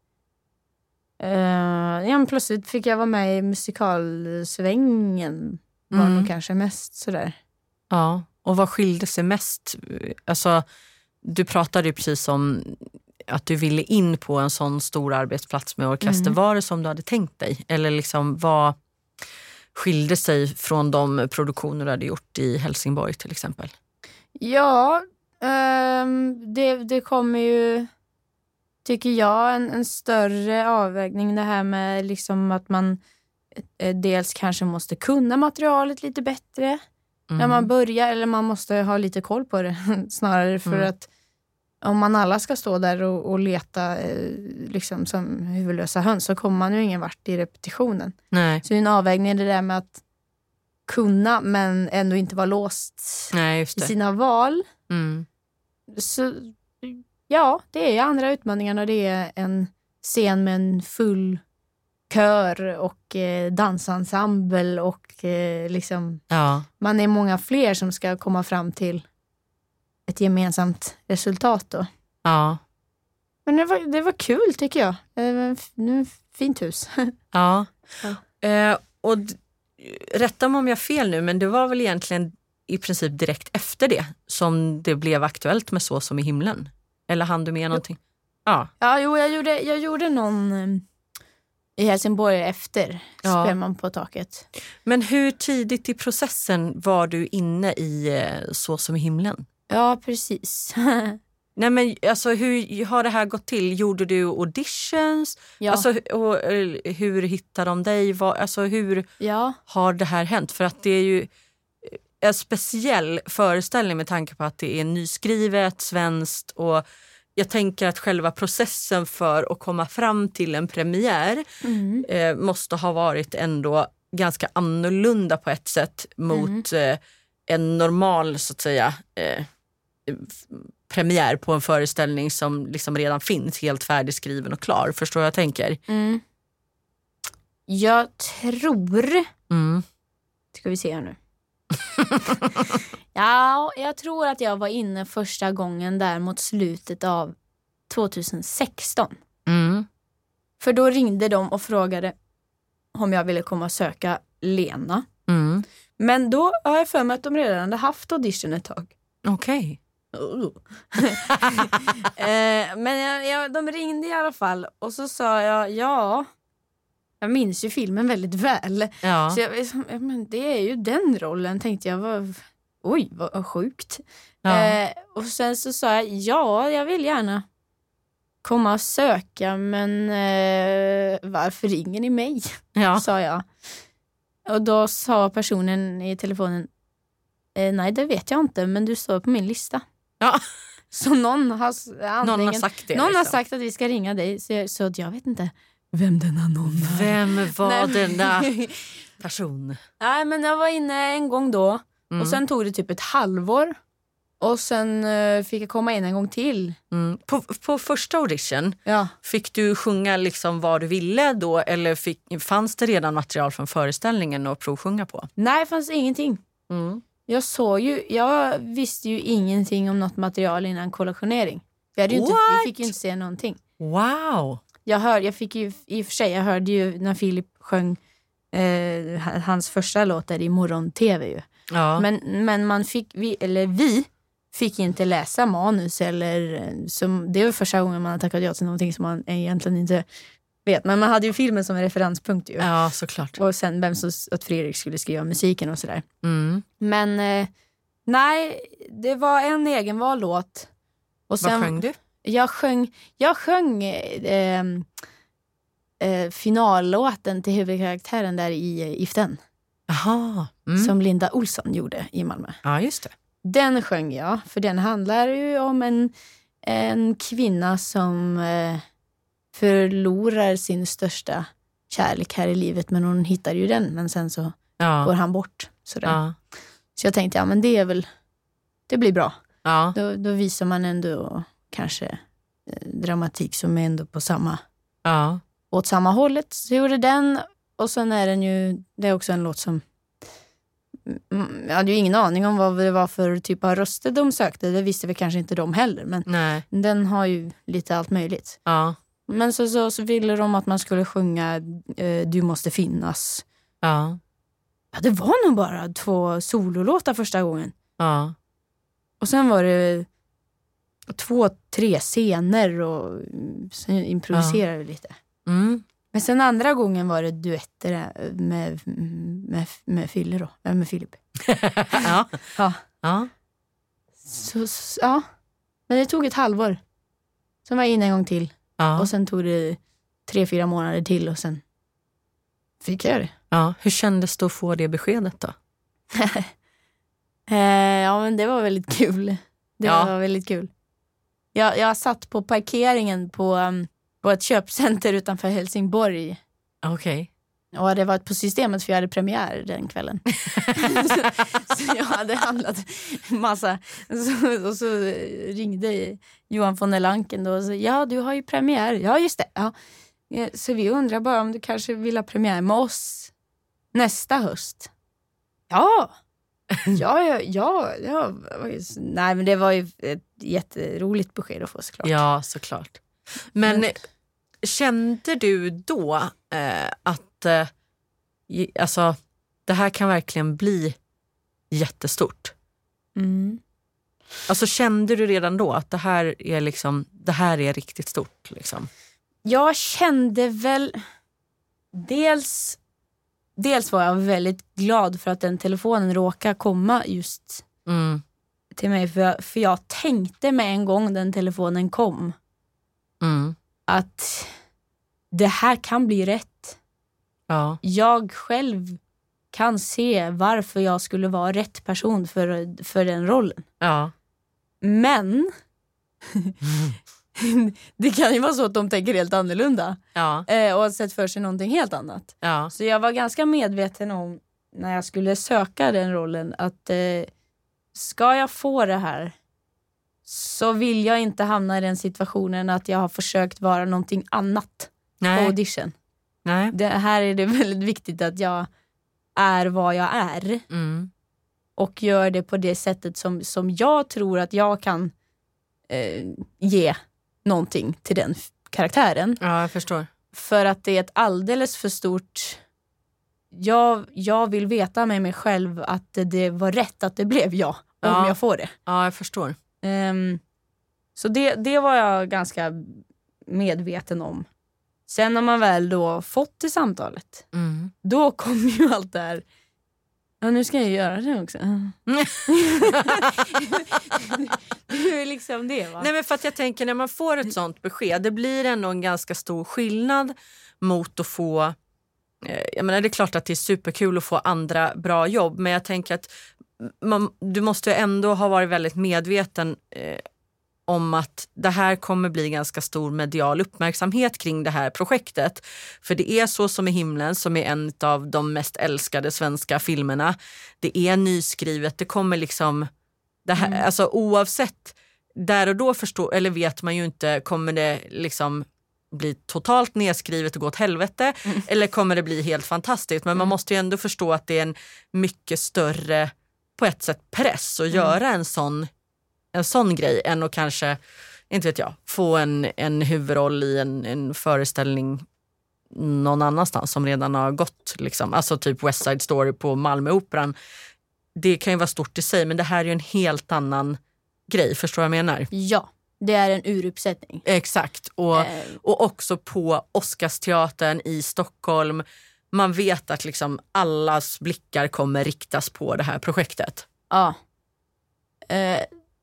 Speaker 3: eh, ja, plötsligt fick jag vara med i musikalsvängen var
Speaker 2: Mm.
Speaker 3: nog kanske mest sådär.
Speaker 2: Ja. Och vad skilde sig mest? Alltså, du pratade ju precis om att du ville in på en sån stor arbetsplats med orkester.
Speaker 3: Mm.
Speaker 2: Var det som du hade tänkt dig? Eller liksom vad skilde sig från de produktioner du hade gjort i Helsingborg till exempel?
Speaker 3: Ja, ehm, det, det kommer ju, tycker jag, en, en större avvägning. Det här med liksom att man eh, dels kanske måste kunna materialet lite bättre när
Speaker 2: Mm.
Speaker 3: man börjar. Eller man måste ha lite koll på det snarare. För
Speaker 2: Mm.
Speaker 3: att om man alla ska stå där och, och leta eh, liksom som huvudlösa höns så kommer man ju ingen vart i repetitionen.
Speaker 2: Nej.
Speaker 3: Så det är en avvägning det där med att kunna men ändå inte vara låst
Speaker 2: Nej,
Speaker 3: i sina val.
Speaker 2: Mm.
Speaker 3: Så ja, det är andra utmaningar när det är en scen med en full kör och eh, dansensemble och eh, liksom
Speaker 2: Ja.
Speaker 3: man är många fler som ska komma fram till ett gemensamt resultat då.
Speaker 2: Ja.
Speaker 3: Men det var, det var kul tycker jag. Ett fint hus.
Speaker 2: Ja.
Speaker 3: Ja.
Speaker 2: Eh, och rätta mig om jag har fel nu, men det var väl egentligen i princip direkt efter det som det blev aktuellt med Så som i himlen? Eller hann du med någonting? Ja.
Speaker 3: ja, jo, jag gjorde, jag gjorde någon eh, i Helsingborg efter
Speaker 2: Ja.
Speaker 3: Spelman på taket.
Speaker 2: Men hur tidigt i processen var du inne i eh, Så som i himlen?
Speaker 3: Ja, precis.
Speaker 2: Nej men alltså hur har det här gått till? Gjorde du auditions?
Speaker 3: ja.
Speaker 2: Alltså, och, eh, hur hittade de dig? Vad, alltså, hur
Speaker 3: ja.
Speaker 2: har det här hänt? För att det är ju en speciell föreställning med tanke på att det är nyskrivet, svenskt och jag tänker att själva processen för att komma fram till en premiär
Speaker 3: Mm.
Speaker 2: eh, måste ha varit ändå ganska annorlunda på ett sätt mot eh, en normal så att säga eh, premiär på en föreställning som liksom redan finns helt färdigskriven och klar. Förstår vad jag tänker?
Speaker 3: Mm. Jag tror...
Speaker 2: Mm.
Speaker 3: Ska vi se här nu. ja, jag tror att jag var inne första gången där mot slutet av 2016.
Speaker 2: Mm.
Speaker 3: För då ringde de och frågade om jag ville komma och söka Lena.
Speaker 2: Mm.
Speaker 3: Men då har jag för mig att de redan hade haft audition ett tag.
Speaker 2: Okej.
Speaker 3: eh, men jag, jag, de ringde i alla fall och så sa jag ja. Jag minns ju filmen väldigt väl.
Speaker 2: Ja.
Speaker 3: Så jag, ja, men det är ju den rollen tänkte jag. Var, oj, vad sjukt.
Speaker 2: Ja.
Speaker 3: Eh, och sen så sa jag ja, jag vill gärna komma och söka men eh, varför ringer ni mig?
Speaker 2: ja.
Speaker 3: sa jag. Och då sa personen i telefonen eh, nej det vet jag inte men du står på min lista.
Speaker 2: Ja.
Speaker 3: Så någon har,
Speaker 2: Någon har sagt det.
Speaker 3: någon har
Speaker 2: liksom.
Speaker 3: sagt att vi ska ringa dig så jag, så jag vet inte vem denna någon är.
Speaker 2: Vem var
Speaker 3: Nej.
Speaker 2: denna person?
Speaker 3: Nej men jag var inne en gång då
Speaker 2: Mm.
Speaker 3: och sen tog det typ ett halvår. Och sen eh, fick jag komma in en gång till.
Speaker 2: Mm. På, på första audition,
Speaker 3: Ja.
Speaker 2: fick du sjunga liksom vad du ville då eller fick, fanns det redan material från föreställningen att provsjunga på?
Speaker 3: Nej det fanns ingenting.
Speaker 2: Mm.
Speaker 3: Jag såg ju, jag visste ju ingenting om något material innan kollationering. Vi, inte, vi fick ju inte se någonting.
Speaker 2: Wow!
Speaker 3: Jag, hör, jag fick ju, i och för sig, jag hörde ju när Filip sjöng eh, hans första låt där i morgon-tv ju.
Speaker 2: Ja.
Speaker 3: Men, men man fick, vi, eller vi fick inte läsa manus eller som, det var första gången man har tackat ja till någonting som man egentligen inte vet. Men man hade ju filmen som en referenspunkt ju.
Speaker 2: ja, såklart.
Speaker 3: Och sen vem som, att Fredrik skulle skriva musiken och sådär.
Speaker 2: Mm.
Speaker 3: Men eh, nej, det var en egenvald låt. Och
Speaker 2: Vad sjöng du?
Speaker 3: Jag sjöng, jag sjöng eh, eh, finallåten till huvudkaraktären där i If Then,
Speaker 2: Jaha. Mm.
Speaker 3: som Linda Olsson gjorde i Malmö.
Speaker 2: Ja, just det.
Speaker 3: Den sjöng jag, för den handlar ju om en, en kvinna som eh, förlorar sin största kärlek här i livet, men hon hittar ju den, men sen så går
Speaker 2: Ja.
Speaker 3: han bort. Sådär.
Speaker 2: Ja.
Speaker 3: Så jag tänkte, ja men det är väl, det blir bra.
Speaker 2: Ja.
Speaker 3: Då, då visar man ändå kanske eh, dramatik som är ändå på samma,
Speaker 2: Ja.
Speaker 3: åt samma hållet. Så gjorde den och sen är den ju, det är också en låt som Mm, Jag hade ju ingen aning om vad det var för typ av röster de sökte. Det visste väl kanske inte de heller. Men
Speaker 2: Nej.
Speaker 3: den har ju lite allt möjligt.
Speaker 2: Ja.
Speaker 3: Men så, så, så ville de att man skulle sjunga eh, Du måste finnas.
Speaker 2: Ja.
Speaker 3: Ja, det var nog bara två sololåtar första gången.
Speaker 2: Ja.
Speaker 3: Och sen var det två, tre scener och sen improviserade vi lite.
Speaker 2: Mm.
Speaker 3: Men sen andra gången var det duetter eh, med, med, med Fille då, äh, med Filip.
Speaker 2: ja.
Speaker 3: Ja.
Speaker 2: Ja.
Speaker 3: Så, så, ja. Men det tog ett halvår. Sen var jag inne en gång till
Speaker 2: Ja.
Speaker 3: och sen tog det tre, fyra månader till och sen fick jag det.
Speaker 2: ja. Hur kändes det att få det beskedet då?
Speaker 3: Eh, ja men det var väldigt kul. Det
Speaker 2: Ja.
Speaker 3: var väldigt kul. Jag, jag satt på parkeringen på, um, på ett köpcenter utanför Helsingborg
Speaker 2: Okej.
Speaker 3: och det var på systemet för jag hade premiär den kvällen. så, så jag hade handlat massa. Så, och så ringde Johan von der Lanken då och sa ja du har ju premiär. Ja just det. Ja. Eh, Så vi undrar bara om du kanske vill ha premiär med oss nästa höst. Ja, ja, ja, ja. ja. Nej men det var ju ett jätteroligt besked att få såklart.
Speaker 2: Ja, såklart. Men
Speaker 3: Men-
Speaker 2: kände du då eh, att eh, alltså, det här kan verkligen bli jättestort?
Speaker 3: Mm.
Speaker 2: Alltså kände du redan då att det här är, liksom, det här är riktigt stort? Liksom?
Speaker 3: Jag kände väl... Dels, dels var jag väldigt glad för att den telefonen råkade komma just
Speaker 2: Mm.
Speaker 3: till mig. För jag, för jag tänkte med en gång den telefonen kom
Speaker 2: Mm.
Speaker 3: att det här kan bli rätt.
Speaker 2: Ja.
Speaker 3: Jag själv kan se varför jag skulle vara rätt person för, för den rollen.
Speaker 2: Ja.
Speaker 3: Men det kan ju vara så att de tänker helt annorlunda
Speaker 2: Ja.
Speaker 3: eh, och har sett för sig någonting helt annat.
Speaker 2: Ja.
Speaker 3: Så jag var ganska medveten om när jag skulle söka den rollen att eh, ska jag få det här så vill jag inte hamna i den situationen att jag har försökt vara någonting annat på
Speaker 2: Nej.
Speaker 3: audition.
Speaker 2: Nej.
Speaker 3: Det här är det väldigt viktigt att jag är vad jag är.
Speaker 2: Mm.
Speaker 3: och gör det på det sättet som, som jag tror att jag kan eh, ge någonting till den karaktären.
Speaker 2: Ja, jag förstår.
Speaker 3: För att det är ett alldeles för stort... Jag, jag vill veta med mig själv att det var rätt att det blev jag,
Speaker 2: Ja.
Speaker 3: om jag får det.
Speaker 2: Ja, jag förstår.
Speaker 3: Ehm, så det, det var jag ganska medveten om. Sen när man väl då fått det samtalet,
Speaker 2: Mm.
Speaker 3: då kommer ju allt det här. Ja, nu ska jag göra det också. det är liksom det va?
Speaker 2: Nej, men för att jag tänker när man får ett sånt besked, det blir ändå en ganska stor skillnad mot att få eh, jag menar, det är klart att det är superkul att få andra bra jobb men jag tänker att man, du måste ändå ha varit väldigt medveten eh, om att det här kommer bli ganska stor medial uppmärksamhet kring det här projektet. För det är Så som i himlen som är en av de mest älskade svenska filmerna. Det är nyskrivet, det kommer liksom... Det här, alltså, oavsett, där och då förstå, eller vet man ju inte, kommer det liksom bli totalt nedskrivet och gå åt helvete eller kommer det bli helt fantastiskt? Men man måste ju ändå förstå att det är en mycket större på ett sätt press att göra en sån, en sån grej än att kanske, inte vet jag, få en, en huvudroll i en, en föreställning någon annanstans som redan har gått. Liksom. Alltså typ West Side Story på Malmöoperan. Det kan ju vara stort i sig men det här är ju en helt annan grej. Förstår du vad jag menar?
Speaker 3: Ja, det är en uruppsättning.
Speaker 2: Exakt. Och,
Speaker 3: Eh.
Speaker 2: och också på Oscarsteatern i Stockholm. Man vet att liksom allas blickar kommer riktas på det här projektet.
Speaker 3: Ja. Eh,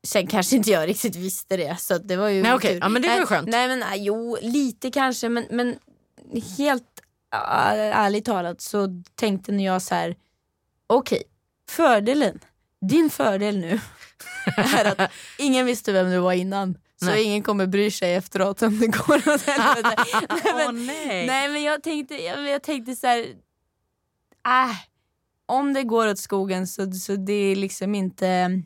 Speaker 3: sen kanske inte jag riktigt visste det. Så det var ju
Speaker 2: Nej,
Speaker 3: tur.
Speaker 2: Ja, men det var ju skönt.
Speaker 3: Nej, men, jo, lite kanske. Men, men helt ärligt talat så tänkte när jag så här. Okej, fördelen. Din fördel nu är att ingen visste vem du var innan. Så
Speaker 2: Nej.
Speaker 3: ingen kommer bry sig efteråt om det går åt helvete.
Speaker 2: Åh, nej.
Speaker 3: nej men jag tänkte, jag, jag tänkte så här. Äh, om det går åt skogen så, så det är liksom inte...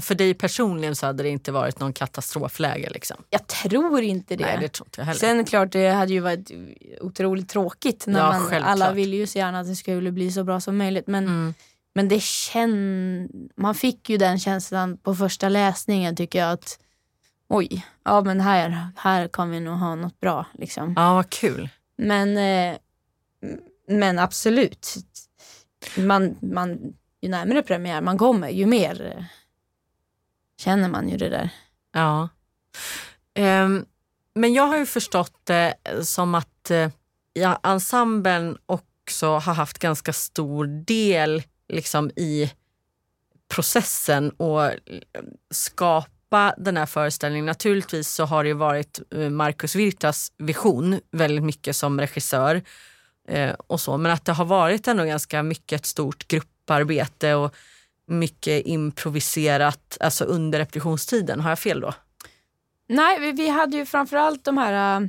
Speaker 2: För dig personligen så hade det inte varit någon katastrofläge. Liksom.
Speaker 3: Jag tror inte det.
Speaker 2: Nej, det tror inte jag heller.
Speaker 3: Sen klart det hade ju varit otroligt tråkigt när
Speaker 2: Ja,
Speaker 3: man,
Speaker 2: självklart.
Speaker 3: alla ville ju så gärna att det skulle bli så bra som möjligt. Men,
Speaker 2: Mm.
Speaker 3: men det känn, man fick ju den känslan på första läsningen tycker jag att oj, ja men här, här kommer vi nog ha något bra. Liksom.
Speaker 2: Ja, vad kul.
Speaker 3: Men, eh, men absolut, man, man, ju närmare premiär man kommer ju mer eh, känner man ju det där.
Speaker 2: Ja. Um, men jag har ju förstått det som att eh, ja, ensemblen också har haft ganska stor del liksom, i processen och eh, skapa den här föreställningen. Naturligtvis så har det ju varit eh, Marcus Virtas vision väldigt mycket som regissör och så, men att det har varit ändå ganska mycket ett stort grupparbete och mycket improviserat alltså under repetitionstiden. Har jag fel då?
Speaker 3: Nej, vi, vi hade ju framförallt de här... äh,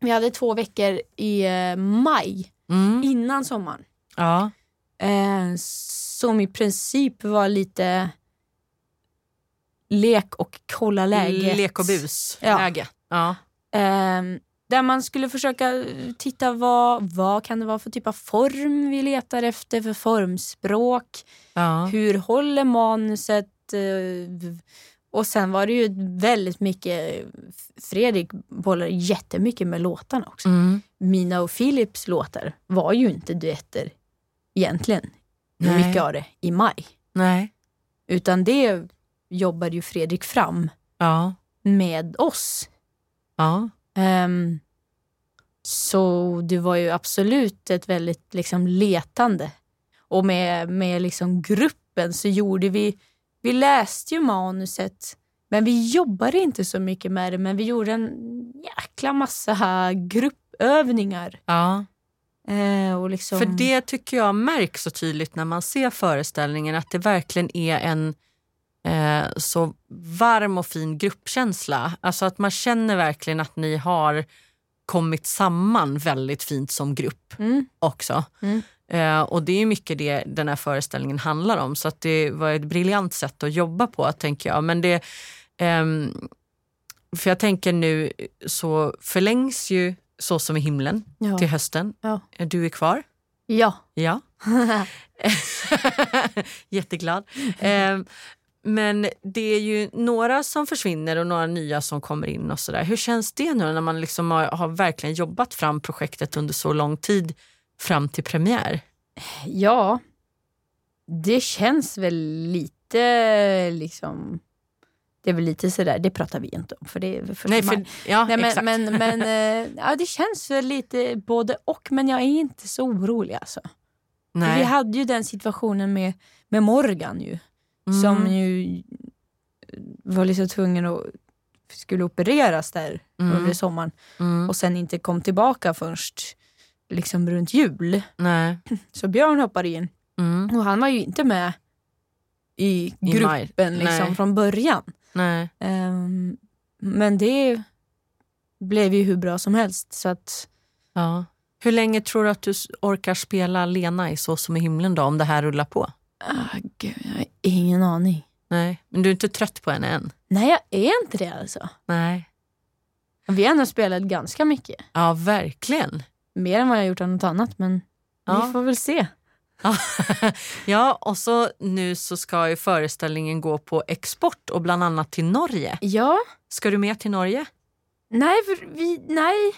Speaker 3: Vi hade två veckor i äh, maj
Speaker 2: Mm.
Speaker 3: innan sommaren.
Speaker 2: Ja.
Speaker 3: Eh, som i princip var lite lek och kolla läget.
Speaker 2: Lek och bus
Speaker 3: Ja.
Speaker 2: läge. Ja.
Speaker 3: Eh, där man skulle försöka titta vad, vad kan det vara för typ av form vi letar efter, för formspråk.
Speaker 2: Ja.
Speaker 3: Hur håller manuset? eh, Och sen var det ju väldigt mycket, Fredrik bollade jättemycket med låtarna också.
Speaker 2: Mm.
Speaker 3: Mina och Philips låtar var ju inte duetter egentligen.
Speaker 2: Nej.
Speaker 3: Mycket av det i maj.
Speaker 2: Nej.
Speaker 3: Utan det jobbade ju Fredrik fram
Speaker 2: Ja.
Speaker 3: med oss.
Speaker 2: Ja.
Speaker 3: Ehm, så det var ju absolut ett väldigt liksom letande. Och med, med liksom gruppen så gjorde vi, vi läste ju manuset men vi jobbade inte så mycket med det men vi gjorde en jäkla massa här gruppövningar.
Speaker 2: ja.
Speaker 3: Eh, liksom,
Speaker 2: För det tycker jag märks så tydligt när man ser föreställningen att det verkligen är en eh, så varm och fin gruppkänsla. Alltså att man känner verkligen att ni har kommit samman väldigt fint som grupp
Speaker 3: Mm,
Speaker 2: också.
Speaker 3: Mm.
Speaker 2: Eh, och det är mycket det den här föreställningen handlar om. Så att det var ett briljant sätt att jobba på tänker jag. Men det, ehm, för jag tänker nu så förlängs ju Så som i himlen
Speaker 3: ja.
Speaker 2: till hösten.
Speaker 3: Ja.
Speaker 2: Du är kvar.
Speaker 3: Ja.
Speaker 2: Ja. Jätteglad. Eh, men det är ju några som försvinner och några nya som kommer in. och så där. Hur känns det nu när man liksom har, har verkligen jobbat fram projektet under så lång tid fram till premiär?
Speaker 3: Ja, det känns väl lite liksom... Det är väl lite sådär, det pratar vi inte om för det är första
Speaker 2: Nej,
Speaker 3: maj.
Speaker 2: för, ja,
Speaker 3: Nej, men,
Speaker 2: exakt.
Speaker 3: men, men eh, ja, det känns väl lite både och, men jag är inte så orolig alltså.
Speaker 2: Nej.
Speaker 3: Vi hade ju den situationen med, med Morgan ju,
Speaker 2: Mm.
Speaker 3: som ju var liksom tvungen att skulle opereras där
Speaker 2: Mm.
Speaker 3: under sommaren
Speaker 2: Mm.
Speaker 3: och sen inte kom tillbaka först liksom runt jul.
Speaker 2: Nej.
Speaker 3: Så Björn hoppade in
Speaker 2: Mm.
Speaker 3: och han var ju inte med i
Speaker 2: I
Speaker 3: gruppen
Speaker 2: maj.
Speaker 3: liksom, från början. Ehm, men det blev ju hur bra som helst. Så att,
Speaker 2: Ja. Hur länge tror du att du orkar spela Lena i Så som i himlen då, om det här rullar på?
Speaker 3: Ah, gud, jag har ingen aning.
Speaker 2: Nej, men du är inte trött på henne än?
Speaker 3: Nej, jag är inte det alltså.
Speaker 2: Nej.
Speaker 3: Vi har ändå spelat ganska mycket.
Speaker 2: Ja, verkligen.
Speaker 3: Mer än vad jag gjort av något annat, men
Speaker 2: Ja.
Speaker 3: vi får väl se.
Speaker 2: Ja. ja, och så nu så ska ju föreställningen gå på export och bland annat till Norge.
Speaker 3: Ja,
Speaker 2: Ska du med till Norge?
Speaker 3: nej, för vi, nej.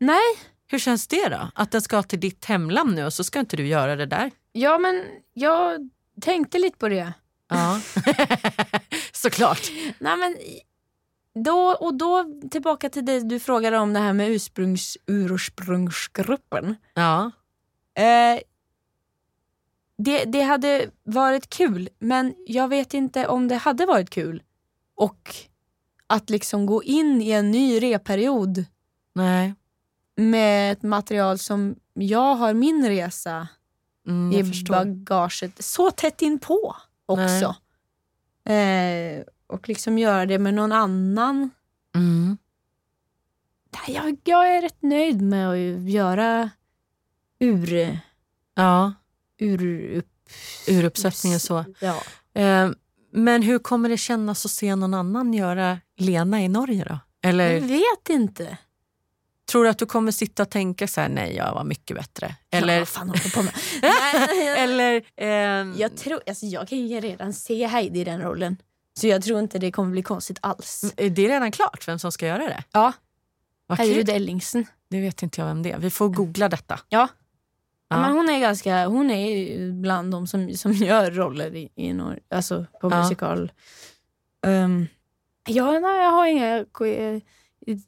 Speaker 3: Nej,
Speaker 2: Hur känns det då? Att den ska till ditt hemland nu och så ska inte du göra det där?
Speaker 3: Ja men jag tänkte lite på det.
Speaker 2: Ja, såklart.
Speaker 3: Nej, men då, och då tillbaka till det du frågade om det här med ursprungs, ursprungsgruppen.
Speaker 2: Ja,
Speaker 3: Eh, det, det hade varit kul, men jag vet inte om det hade varit kul. Och att liksom gå in i en ny reperiod
Speaker 2: nej.
Speaker 3: med ett material som jag har min resa
Speaker 2: Mm, jag
Speaker 3: i
Speaker 2: förstår.
Speaker 3: bagaget så tätt in på också. Eh, och liksom göra det med någon annan.
Speaker 2: Mm.
Speaker 3: Jag, jag är rätt nöjd med att göra ur,
Speaker 2: Ja,
Speaker 3: ur upp,
Speaker 2: uruppsättningen så.
Speaker 3: Ja.
Speaker 2: Eh, men hur kommer det kännas att se någon annan göra Lena i Norge då? Eller
Speaker 3: Jag vet inte.
Speaker 2: Tror du att du kommer sitta och tänka så här, nej jag var mycket bättre?
Speaker 3: Ja,
Speaker 2: Eller,
Speaker 3: vad fan håller på med?
Speaker 2: Eller ehm,
Speaker 3: jag, tror, alltså, jag kan ju redan se Heidi i den rollen. Så jag tror inte det kommer bli konstigt alls.
Speaker 2: är det redan klart vem som ska göra det?
Speaker 3: Ja,
Speaker 2: Vad
Speaker 3: Heidi Ellingsen.
Speaker 2: Det vet inte jag vem det är. Vi får googla detta.
Speaker 3: Ja.
Speaker 2: Ja.
Speaker 3: Ja. Men hon är ganska, hon är bland de som, som gör roller i, i Norge, alltså på
Speaker 2: Ja.
Speaker 3: musikal. Um, ja, nej, jag har inga,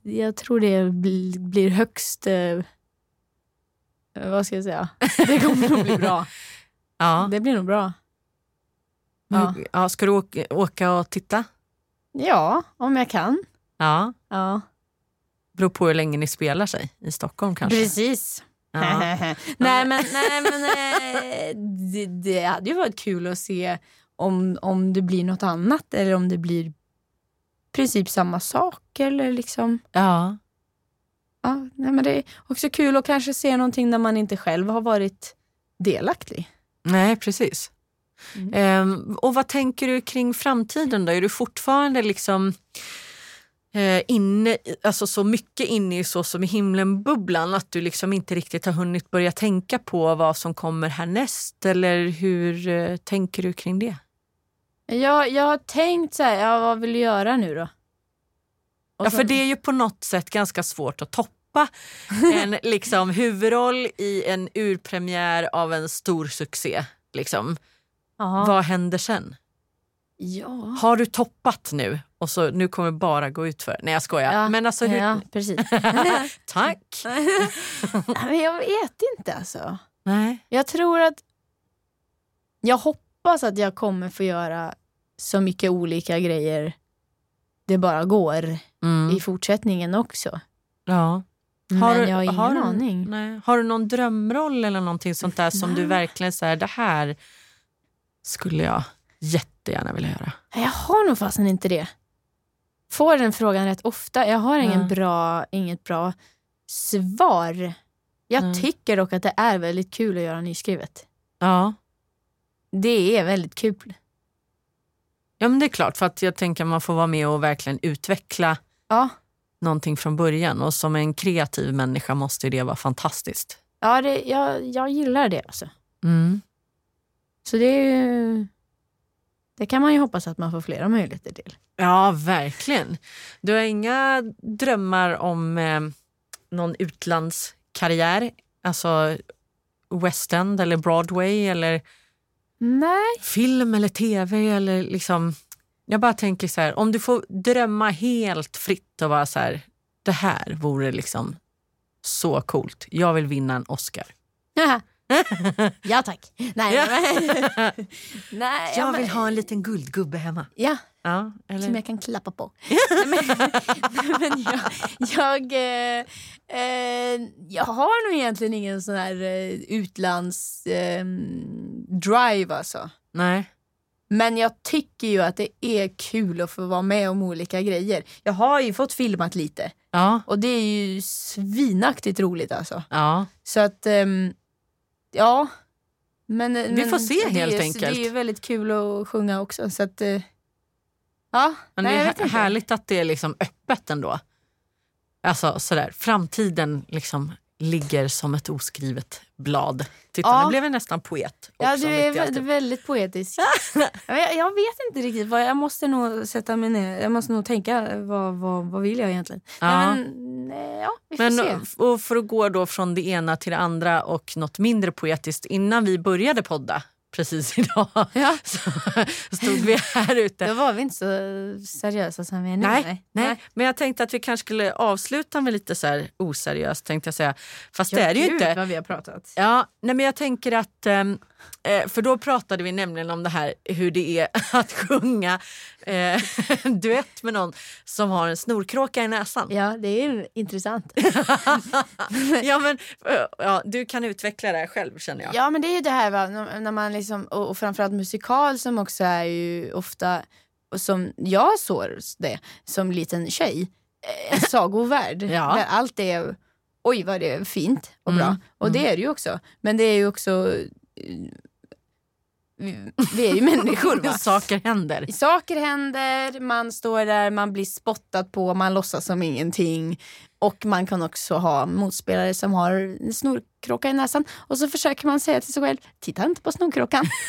Speaker 3: jag, tror det blir, högst, eh, vad ska jag säga, det kommer nog bli bra.
Speaker 2: Ja.
Speaker 3: Det blir nog bra. Ja.
Speaker 2: Ja. Ska du åka, och titta?
Speaker 3: Ja, om jag kan.
Speaker 2: Ja.
Speaker 3: Ja.
Speaker 2: Beror på hur länge ni spelar sig i Stockholm kanske.
Speaker 3: Precis.
Speaker 2: Ja.
Speaker 3: nej men, nej, men eh, det, det hade ju varit kul att se om, om det blir något annat eller om det blir princip samma sak. Eller liksom,
Speaker 2: ja.
Speaker 3: ja, nej, men det är också kul att kanske se någonting där man inte själv har varit delaktig.
Speaker 2: Nej, precis.
Speaker 3: Mm.
Speaker 2: Ehm, och vad tänker du kring framtiden då? Är du fortfarande liksom eh, inne, alltså så mycket inne i så som i himlen-bubblan att du liksom inte riktigt har hunnit börja tänka på vad som kommer härnäst? Eller hur eh, tänker du kring det?
Speaker 3: Jag, jag har tänkt så här, ja, vad vill du göra nu då? Och
Speaker 2: Ja,
Speaker 3: så-
Speaker 2: för det är ju på något sätt ganska svårt att toppa en liksom, huvudroll i en urpremiär av en stor succé. Liksom. Vad händer sen?
Speaker 3: Ja.
Speaker 2: Har du toppat nu och så nu kommer det bara gå ut för? Nej jag skojar.
Speaker 3: Ja,
Speaker 2: Men alltså hur...
Speaker 3: ja, precis.
Speaker 2: Tack!
Speaker 3: Men jag vet inte alltså.
Speaker 2: Nej.
Speaker 3: Jag tror att... Jag hoppas att jag kommer få göra så mycket olika grejer det bara går
Speaker 2: Mm.
Speaker 3: i fortsättningen också.
Speaker 2: Ja.
Speaker 3: Men jag har ingen
Speaker 2: har du,
Speaker 3: aning.
Speaker 2: Nej. Har du någon drömroll eller någonting sånt där som du
Speaker 3: Nej.
Speaker 2: verkligen säger det här skulle jag jättegärna vilja göra?
Speaker 3: Jag har nog fastän inte det. Får den frågan rätt ofta. Jag har ingen
Speaker 2: Ja.
Speaker 3: bra, inget bra svar. Jag
Speaker 2: Nej.
Speaker 3: tycker dock att det är väldigt kul att göra nyskrivet.
Speaker 2: Ja.
Speaker 3: Det är väldigt kul.
Speaker 2: ja, men det är klart för att jag tänker att man får vara med och verkligen utveckla
Speaker 3: Ja,
Speaker 2: någonting från början och som en kreativ människa måste det vara fantastiskt.
Speaker 3: Ja, det, jag, jag gillar det alltså.
Speaker 2: Mm.
Speaker 3: Så det är ju... Det kan man ju hoppas att man får flera möjligheter till.
Speaker 2: Ja, verkligen. Du har inga drömmar om eh, någon utlandskarriär? Alltså West End eller Broadway eller
Speaker 3: Nej.
Speaker 2: film eller tv eller liksom... Jag bara tänker så här, om du får drömma helt fritt och vara så här, det här vore liksom så coolt. Jag vill vinna en Oscar.
Speaker 3: ja tack. Nej, men, nej, ja,
Speaker 2: Jag vill ha en liten guldgubbe hemma.
Speaker 3: Ja,
Speaker 2: Ja,
Speaker 3: som
Speaker 2: eller?
Speaker 3: jag kan klappa på. Men, men jag, jag, eh, eh, jag har nog egentligen ingen sån här eh, utlands eh, drive alltså.
Speaker 2: Nej.
Speaker 3: Men jag tycker ju att det är kul att få vara med om olika grejer. Jag har ju fått filmat lite
Speaker 2: Ja,
Speaker 3: och det är ju svinaktigt roligt alltså.
Speaker 2: ja.
Speaker 3: Så att, ehm, ja. Men,
Speaker 2: Vi
Speaker 3: men
Speaker 2: får se
Speaker 3: det
Speaker 2: helt
Speaker 3: är,
Speaker 2: enkelt.
Speaker 3: Det är ju väldigt kul att sjunga också. Så att, eh, ja,
Speaker 2: Men
Speaker 3: nej,
Speaker 2: det är härligt att det är liksom öppet ändå. Alltså sådär, framtiden liksom ligger som ett oskrivet blad. Titta,
Speaker 3: Ja.
Speaker 2: nu blev jag nästan poet.
Speaker 3: Ja,
Speaker 2: också,
Speaker 3: du
Speaker 2: mitt i
Speaker 3: är vä-
Speaker 2: alltihop.
Speaker 3: väldigt poetisk. jag, jag vet inte riktigt. Vad, jag måste nog sätta mig ner. Jag måste nog tänka, vad, vad, vad vill jag egentligen?
Speaker 2: Ja.
Speaker 3: Nej, men, eh, ja, vi får
Speaker 2: Men
Speaker 3: se.
Speaker 2: och för att gå då från det ena till det andra och något mindre poetiskt. Innan vi började podda precis idag
Speaker 3: Ja.
Speaker 2: så stod vi här ute.
Speaker 3: Då var vi inte så seriösa som vi är nu.
Speaker 2: Nej, nej, men jag tänkte att vi kanske skulle avsluta med lite så här oseriöst tänkte jag säga. Fast det är det ju inte.
Speaker 3: vad vi har pratat.
Speaker 2: Ja, nej men jag tänker att, ehm, eh, för då pratade vi nämligen om det här hur det är att sjunga eh, duett med någon som har en snorkråka i näsan.
Speaker 3: Ja, det är ju intressant.
Speaker 2: ja, men, eh, ja, du kan utveckla det här själv känner jag.
Speaker 3: Ja men det är ju det här va, när man liksom, och, och framförallt musikal som också är ju ofta, och som jag såg det som liten tjej, eh, en sagovärld.
Speaker 2: Ja.
Speaker 3: Där allt är, oj vad det är fint och bra.
Speaker 2: Mm,
Speaker 3: Och det är det ju också. Men det är ju också, vi, är ju människor va.
Speaker 2: Saker händer.
Speaker 3: Saker händer, man står där, man blir spottad på, man låtsas som ingenting. Och man kan också ha motspelare som har en snorkråka i näsan. Och så försöker man säga till sig själv, titta inte på snorkråkan.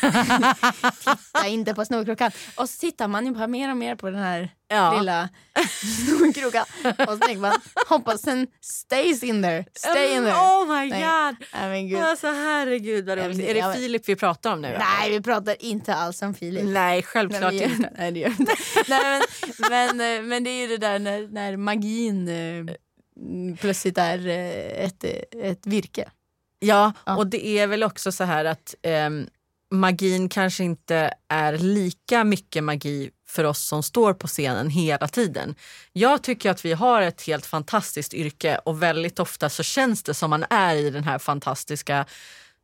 Speaker 3: titta inte på snorkråkan. Och så tittar man ju bara mer och mer på den här
Speaker 2: Ja.
Speaker 3: lilla snorkråkan. Och så tänker man, hoppas den stays in there. Stay in there.
Speaker 2: Oh my
Speaker 3: Nej.
Speaker 2: god!
Speaker 3: Nej men gud.
Speaker 2: Alltså herregud vad roligt. Är det Filip vi pratar om nu? eller?
Speaker 3: Nej vi pratar inte alls om Filip.
Speaker 2: Nej, självklart
Speaker 3: Nej,
Speaker 2: inte.
Speaker 3: Nej, det gör vi inte. Nej, men, men, eh, men det är ju det där när, när magin eh, plötsligt är eh, ett, ett virke.
Speaker 2: Ja,
Speaker 3: Ja.
Speaker 2: och det är väl också så här att ehm, magin kanske inte är lika mycket magi för oss som står på scenen hela tiden. Jag tycker att vi har ett helt fantastiskt yrke och väldigt ofta så känns det som man är i den här fantastiska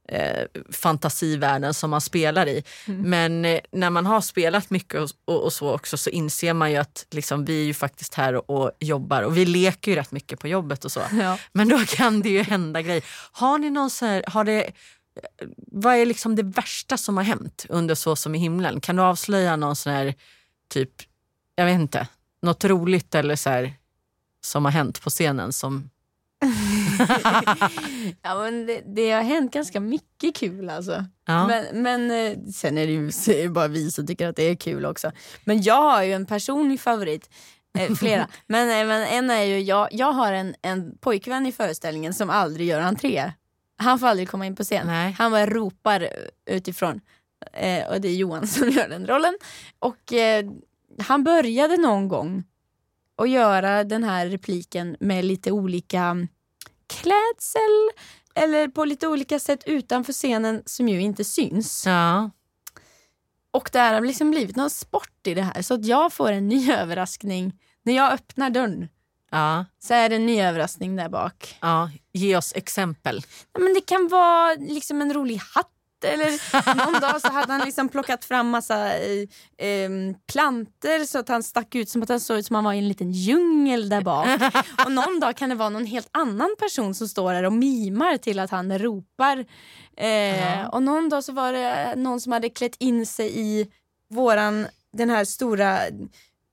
Speaker 2: eh, fantasivärlden som man spelar i. Men eh, när man har spelat mycket och, och, och så också så inser man ju att liksom, vi är ju faktiskt här och, och jobbar och vi leker ju rätt mycket på jobbet och så.
Speaker 3: Ja.
Speaker 2: Men då kan det ju hända grejer. Har ni någon så här, har det, vad är liksom det värsta som har hänt under Så som i himlen? Kan du avslöja någon sån här typ, jag vet inte, något roligt eller så här som har hänt på scenen som...
Speaker 3: ja, men det, det har hänt ganska mycket kul alltså.
Speaker 2: Ja.
Speaker 3: Men, men eh, sen är det ju så är det bara vi som tycker att det är kul också. Men jag har ju en personlig favorit. Eh, flera. men, eh, men en är ju, jag, jag har en, en pojkvän i föreställningen som aldrig gör entré. Han får aldrig komma in på scen.
Speaker 2: Nej.
Speaker 3: Han bara ropar utifrån. Eh, och det är Johan som gör den rollen. Och eh, han började någon gång att göra den här repliken med lite olika klädsel eller på lite olika sätt utanför scenen som ju inte syns.
Speaker 2: Ja.
Speaker 3: Och det har liksom blivit någon sport i det här så att jag får en ny överraskning när jag öppnar dörren.
Speaker 2: Ja.
Speaker 3: Så är det en ny överraskning där bak.
Speaker 2: ja. Ge oss exempel.
Speaker 3: Ja, men det kan vara liksom en rolig hatt eller någon dag så hade han liksom plockat fram massa eh, em, planter så att han stack ut som att han såg ut som han var i en liten djungel där bak. Och någon dag kan det vara någon helt annan person som står där och mimar till att han ropar. Eh. Och någon dag så var det någon som hade klätt in sig i våran, den här stora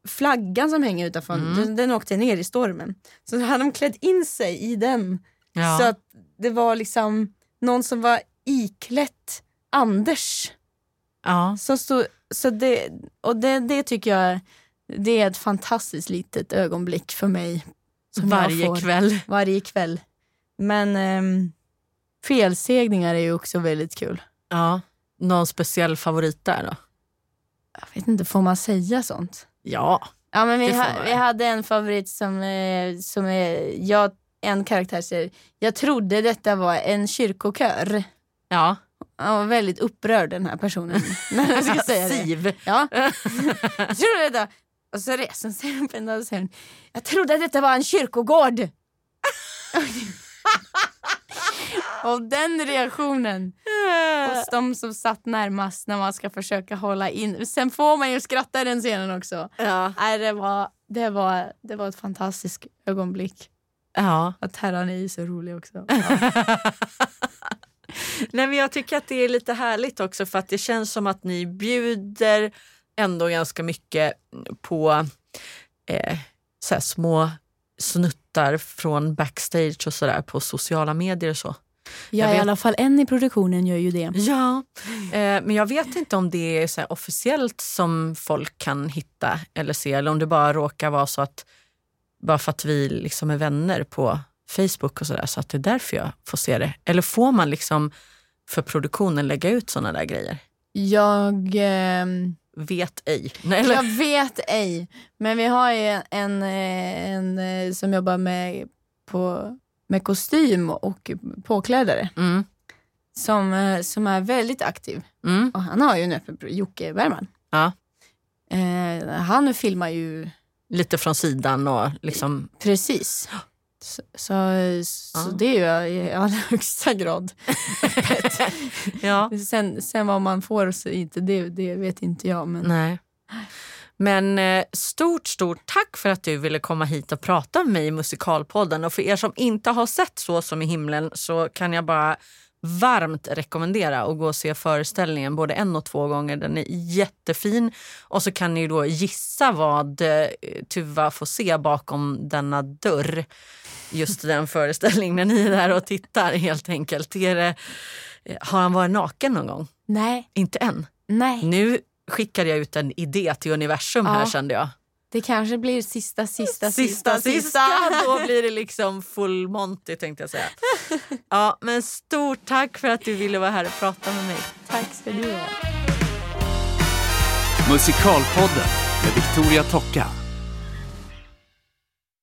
Speaker 3: flaggan som hänger utanför.
Speaker 2: Mm.
Speaker 3: Den, den åkte ner i stormen. Så hade de klätt in sig i den.
Speaker 2: Ja.
Speaker 3: Så att det var liksom någon som var iklätt Anders.
Speaker 2: Ja.
Speaker 3: Som stod, så det, och det, det tycker jag det är ett fantastiskt litet ögonblick för mig. som jag
Speaker 2: Varje
Speaker 3: får
Speaker 2: kväll.
Speaker 3: Varje kväll. Men ehm, felsegningar är ju också väldigt kul.
Speaker 2: Ja. Någon speciell favorit där då?
Speaker 3: Jag vet inte, får man säga sånt?
Speaker 2: Ja.
Speaker 3: Ja, men vi, ha, vi hade en favorit som, eh, som är, jag, en karaktär säger, jag trodde detta var en kyrkokör.
Speaker 2: Ja.
Speaker 3: Han var väldigt upprörd den här personen när jag ska säga det.
Speaker 2: Siv.
Speaker 3: Ja. jag trodde detta. Och så reser sig upp en dag och säger jag trodde att detta var en kyrkogård. och den reaktionen hos de som satt närmast när man ska försöka hålla in. Sen får man ju skratta i den scenen också.
Speaker 2: Ja.
Speaker 3: Nej, det, var, det, var, det var ett fantastiskt ögonblick.
Speaker 2: ja.
Speaker 3: Att Terran är så rolig också.
Speaker 2: Nej, men jag tycker att det är lite härligt också för att det känns som att ni bjuder ändå ganska mycket på eh, så små snuttar från backstage och sådär på sociala medier och så.
Speaker 3: Ja,
Speaker 2: vet-
Speaker 3: i alla fall en i produktionen gör ju det.
Speaker 2: Ja, eh, men jag vet inte om det är så officiellt som folk kan hitta eller se eller om det bara råkar vara så att bara för att vi liksom är vänner på Facebook och sådär så att det är därför jag får se det. Eller får man liksom för produktionen lägga ut sådana där grejer?
Speaker 3: Jag... ehm,
Speaker 2: Vet ej. Nej?
Speaker 3: Jag vet ej. Men vi har ju en, en, eh, en eh, som jobbar med, på, med kostym och påklädare
Speaker 2: Mm,
Speaker 3: som, eh, som är väldigt aktiv.
Speaker 2: mm,
Speaker 3: Och han har ju en öppen Jocke Bergman.
Speaker 2: Ja.
Speaker 3: Eh, han filmar ju
Speaker 2: lite från sidan och liksom...
Speaker 3: precis. Så, så, så
Speaker 2: Ja.
Speaker 3: det är ju i allra högsta grad öppet.
Speaker 2: Ja.
Speaker 3: sen, sen vad man får så inte, det, det vet inte jag. Men
Speaker 2: Nej. Men eh, stort, stort tack för att du ville komma hit och prata med mig i Musikalpodden. Och för er som inte har sett Så som i himlen så kan jag bara varmt rekommendera att gå och se föreställningen både en och två gånger. Den är jättefin. Och så kan ni då gissa vad eh, Tuva får se bakom denna dörr. Just den föreställningen när ni är där och tittar helt enkelt. Är det, eh, har han varit naken någon gång?
Speaker 3: nej,
Speaker 2: Inte än.
Speaker 3: nej.
Speaker 2: Nu skickade jag ut en idé till universum här
Speaker 3: Ja.
Speaker 2: kände jag.
Speaker 3: Det kanske blir sista, sista,
Speaker 2: Sista, sista, Då blir det liksom full Monty tänkte jag säga. Ja, men stort tack för att du ville vara här och prata med mig.
Speaker 3: Tack ska du ha.
Speaker 1: Musikalpodden med Victoria Tocka.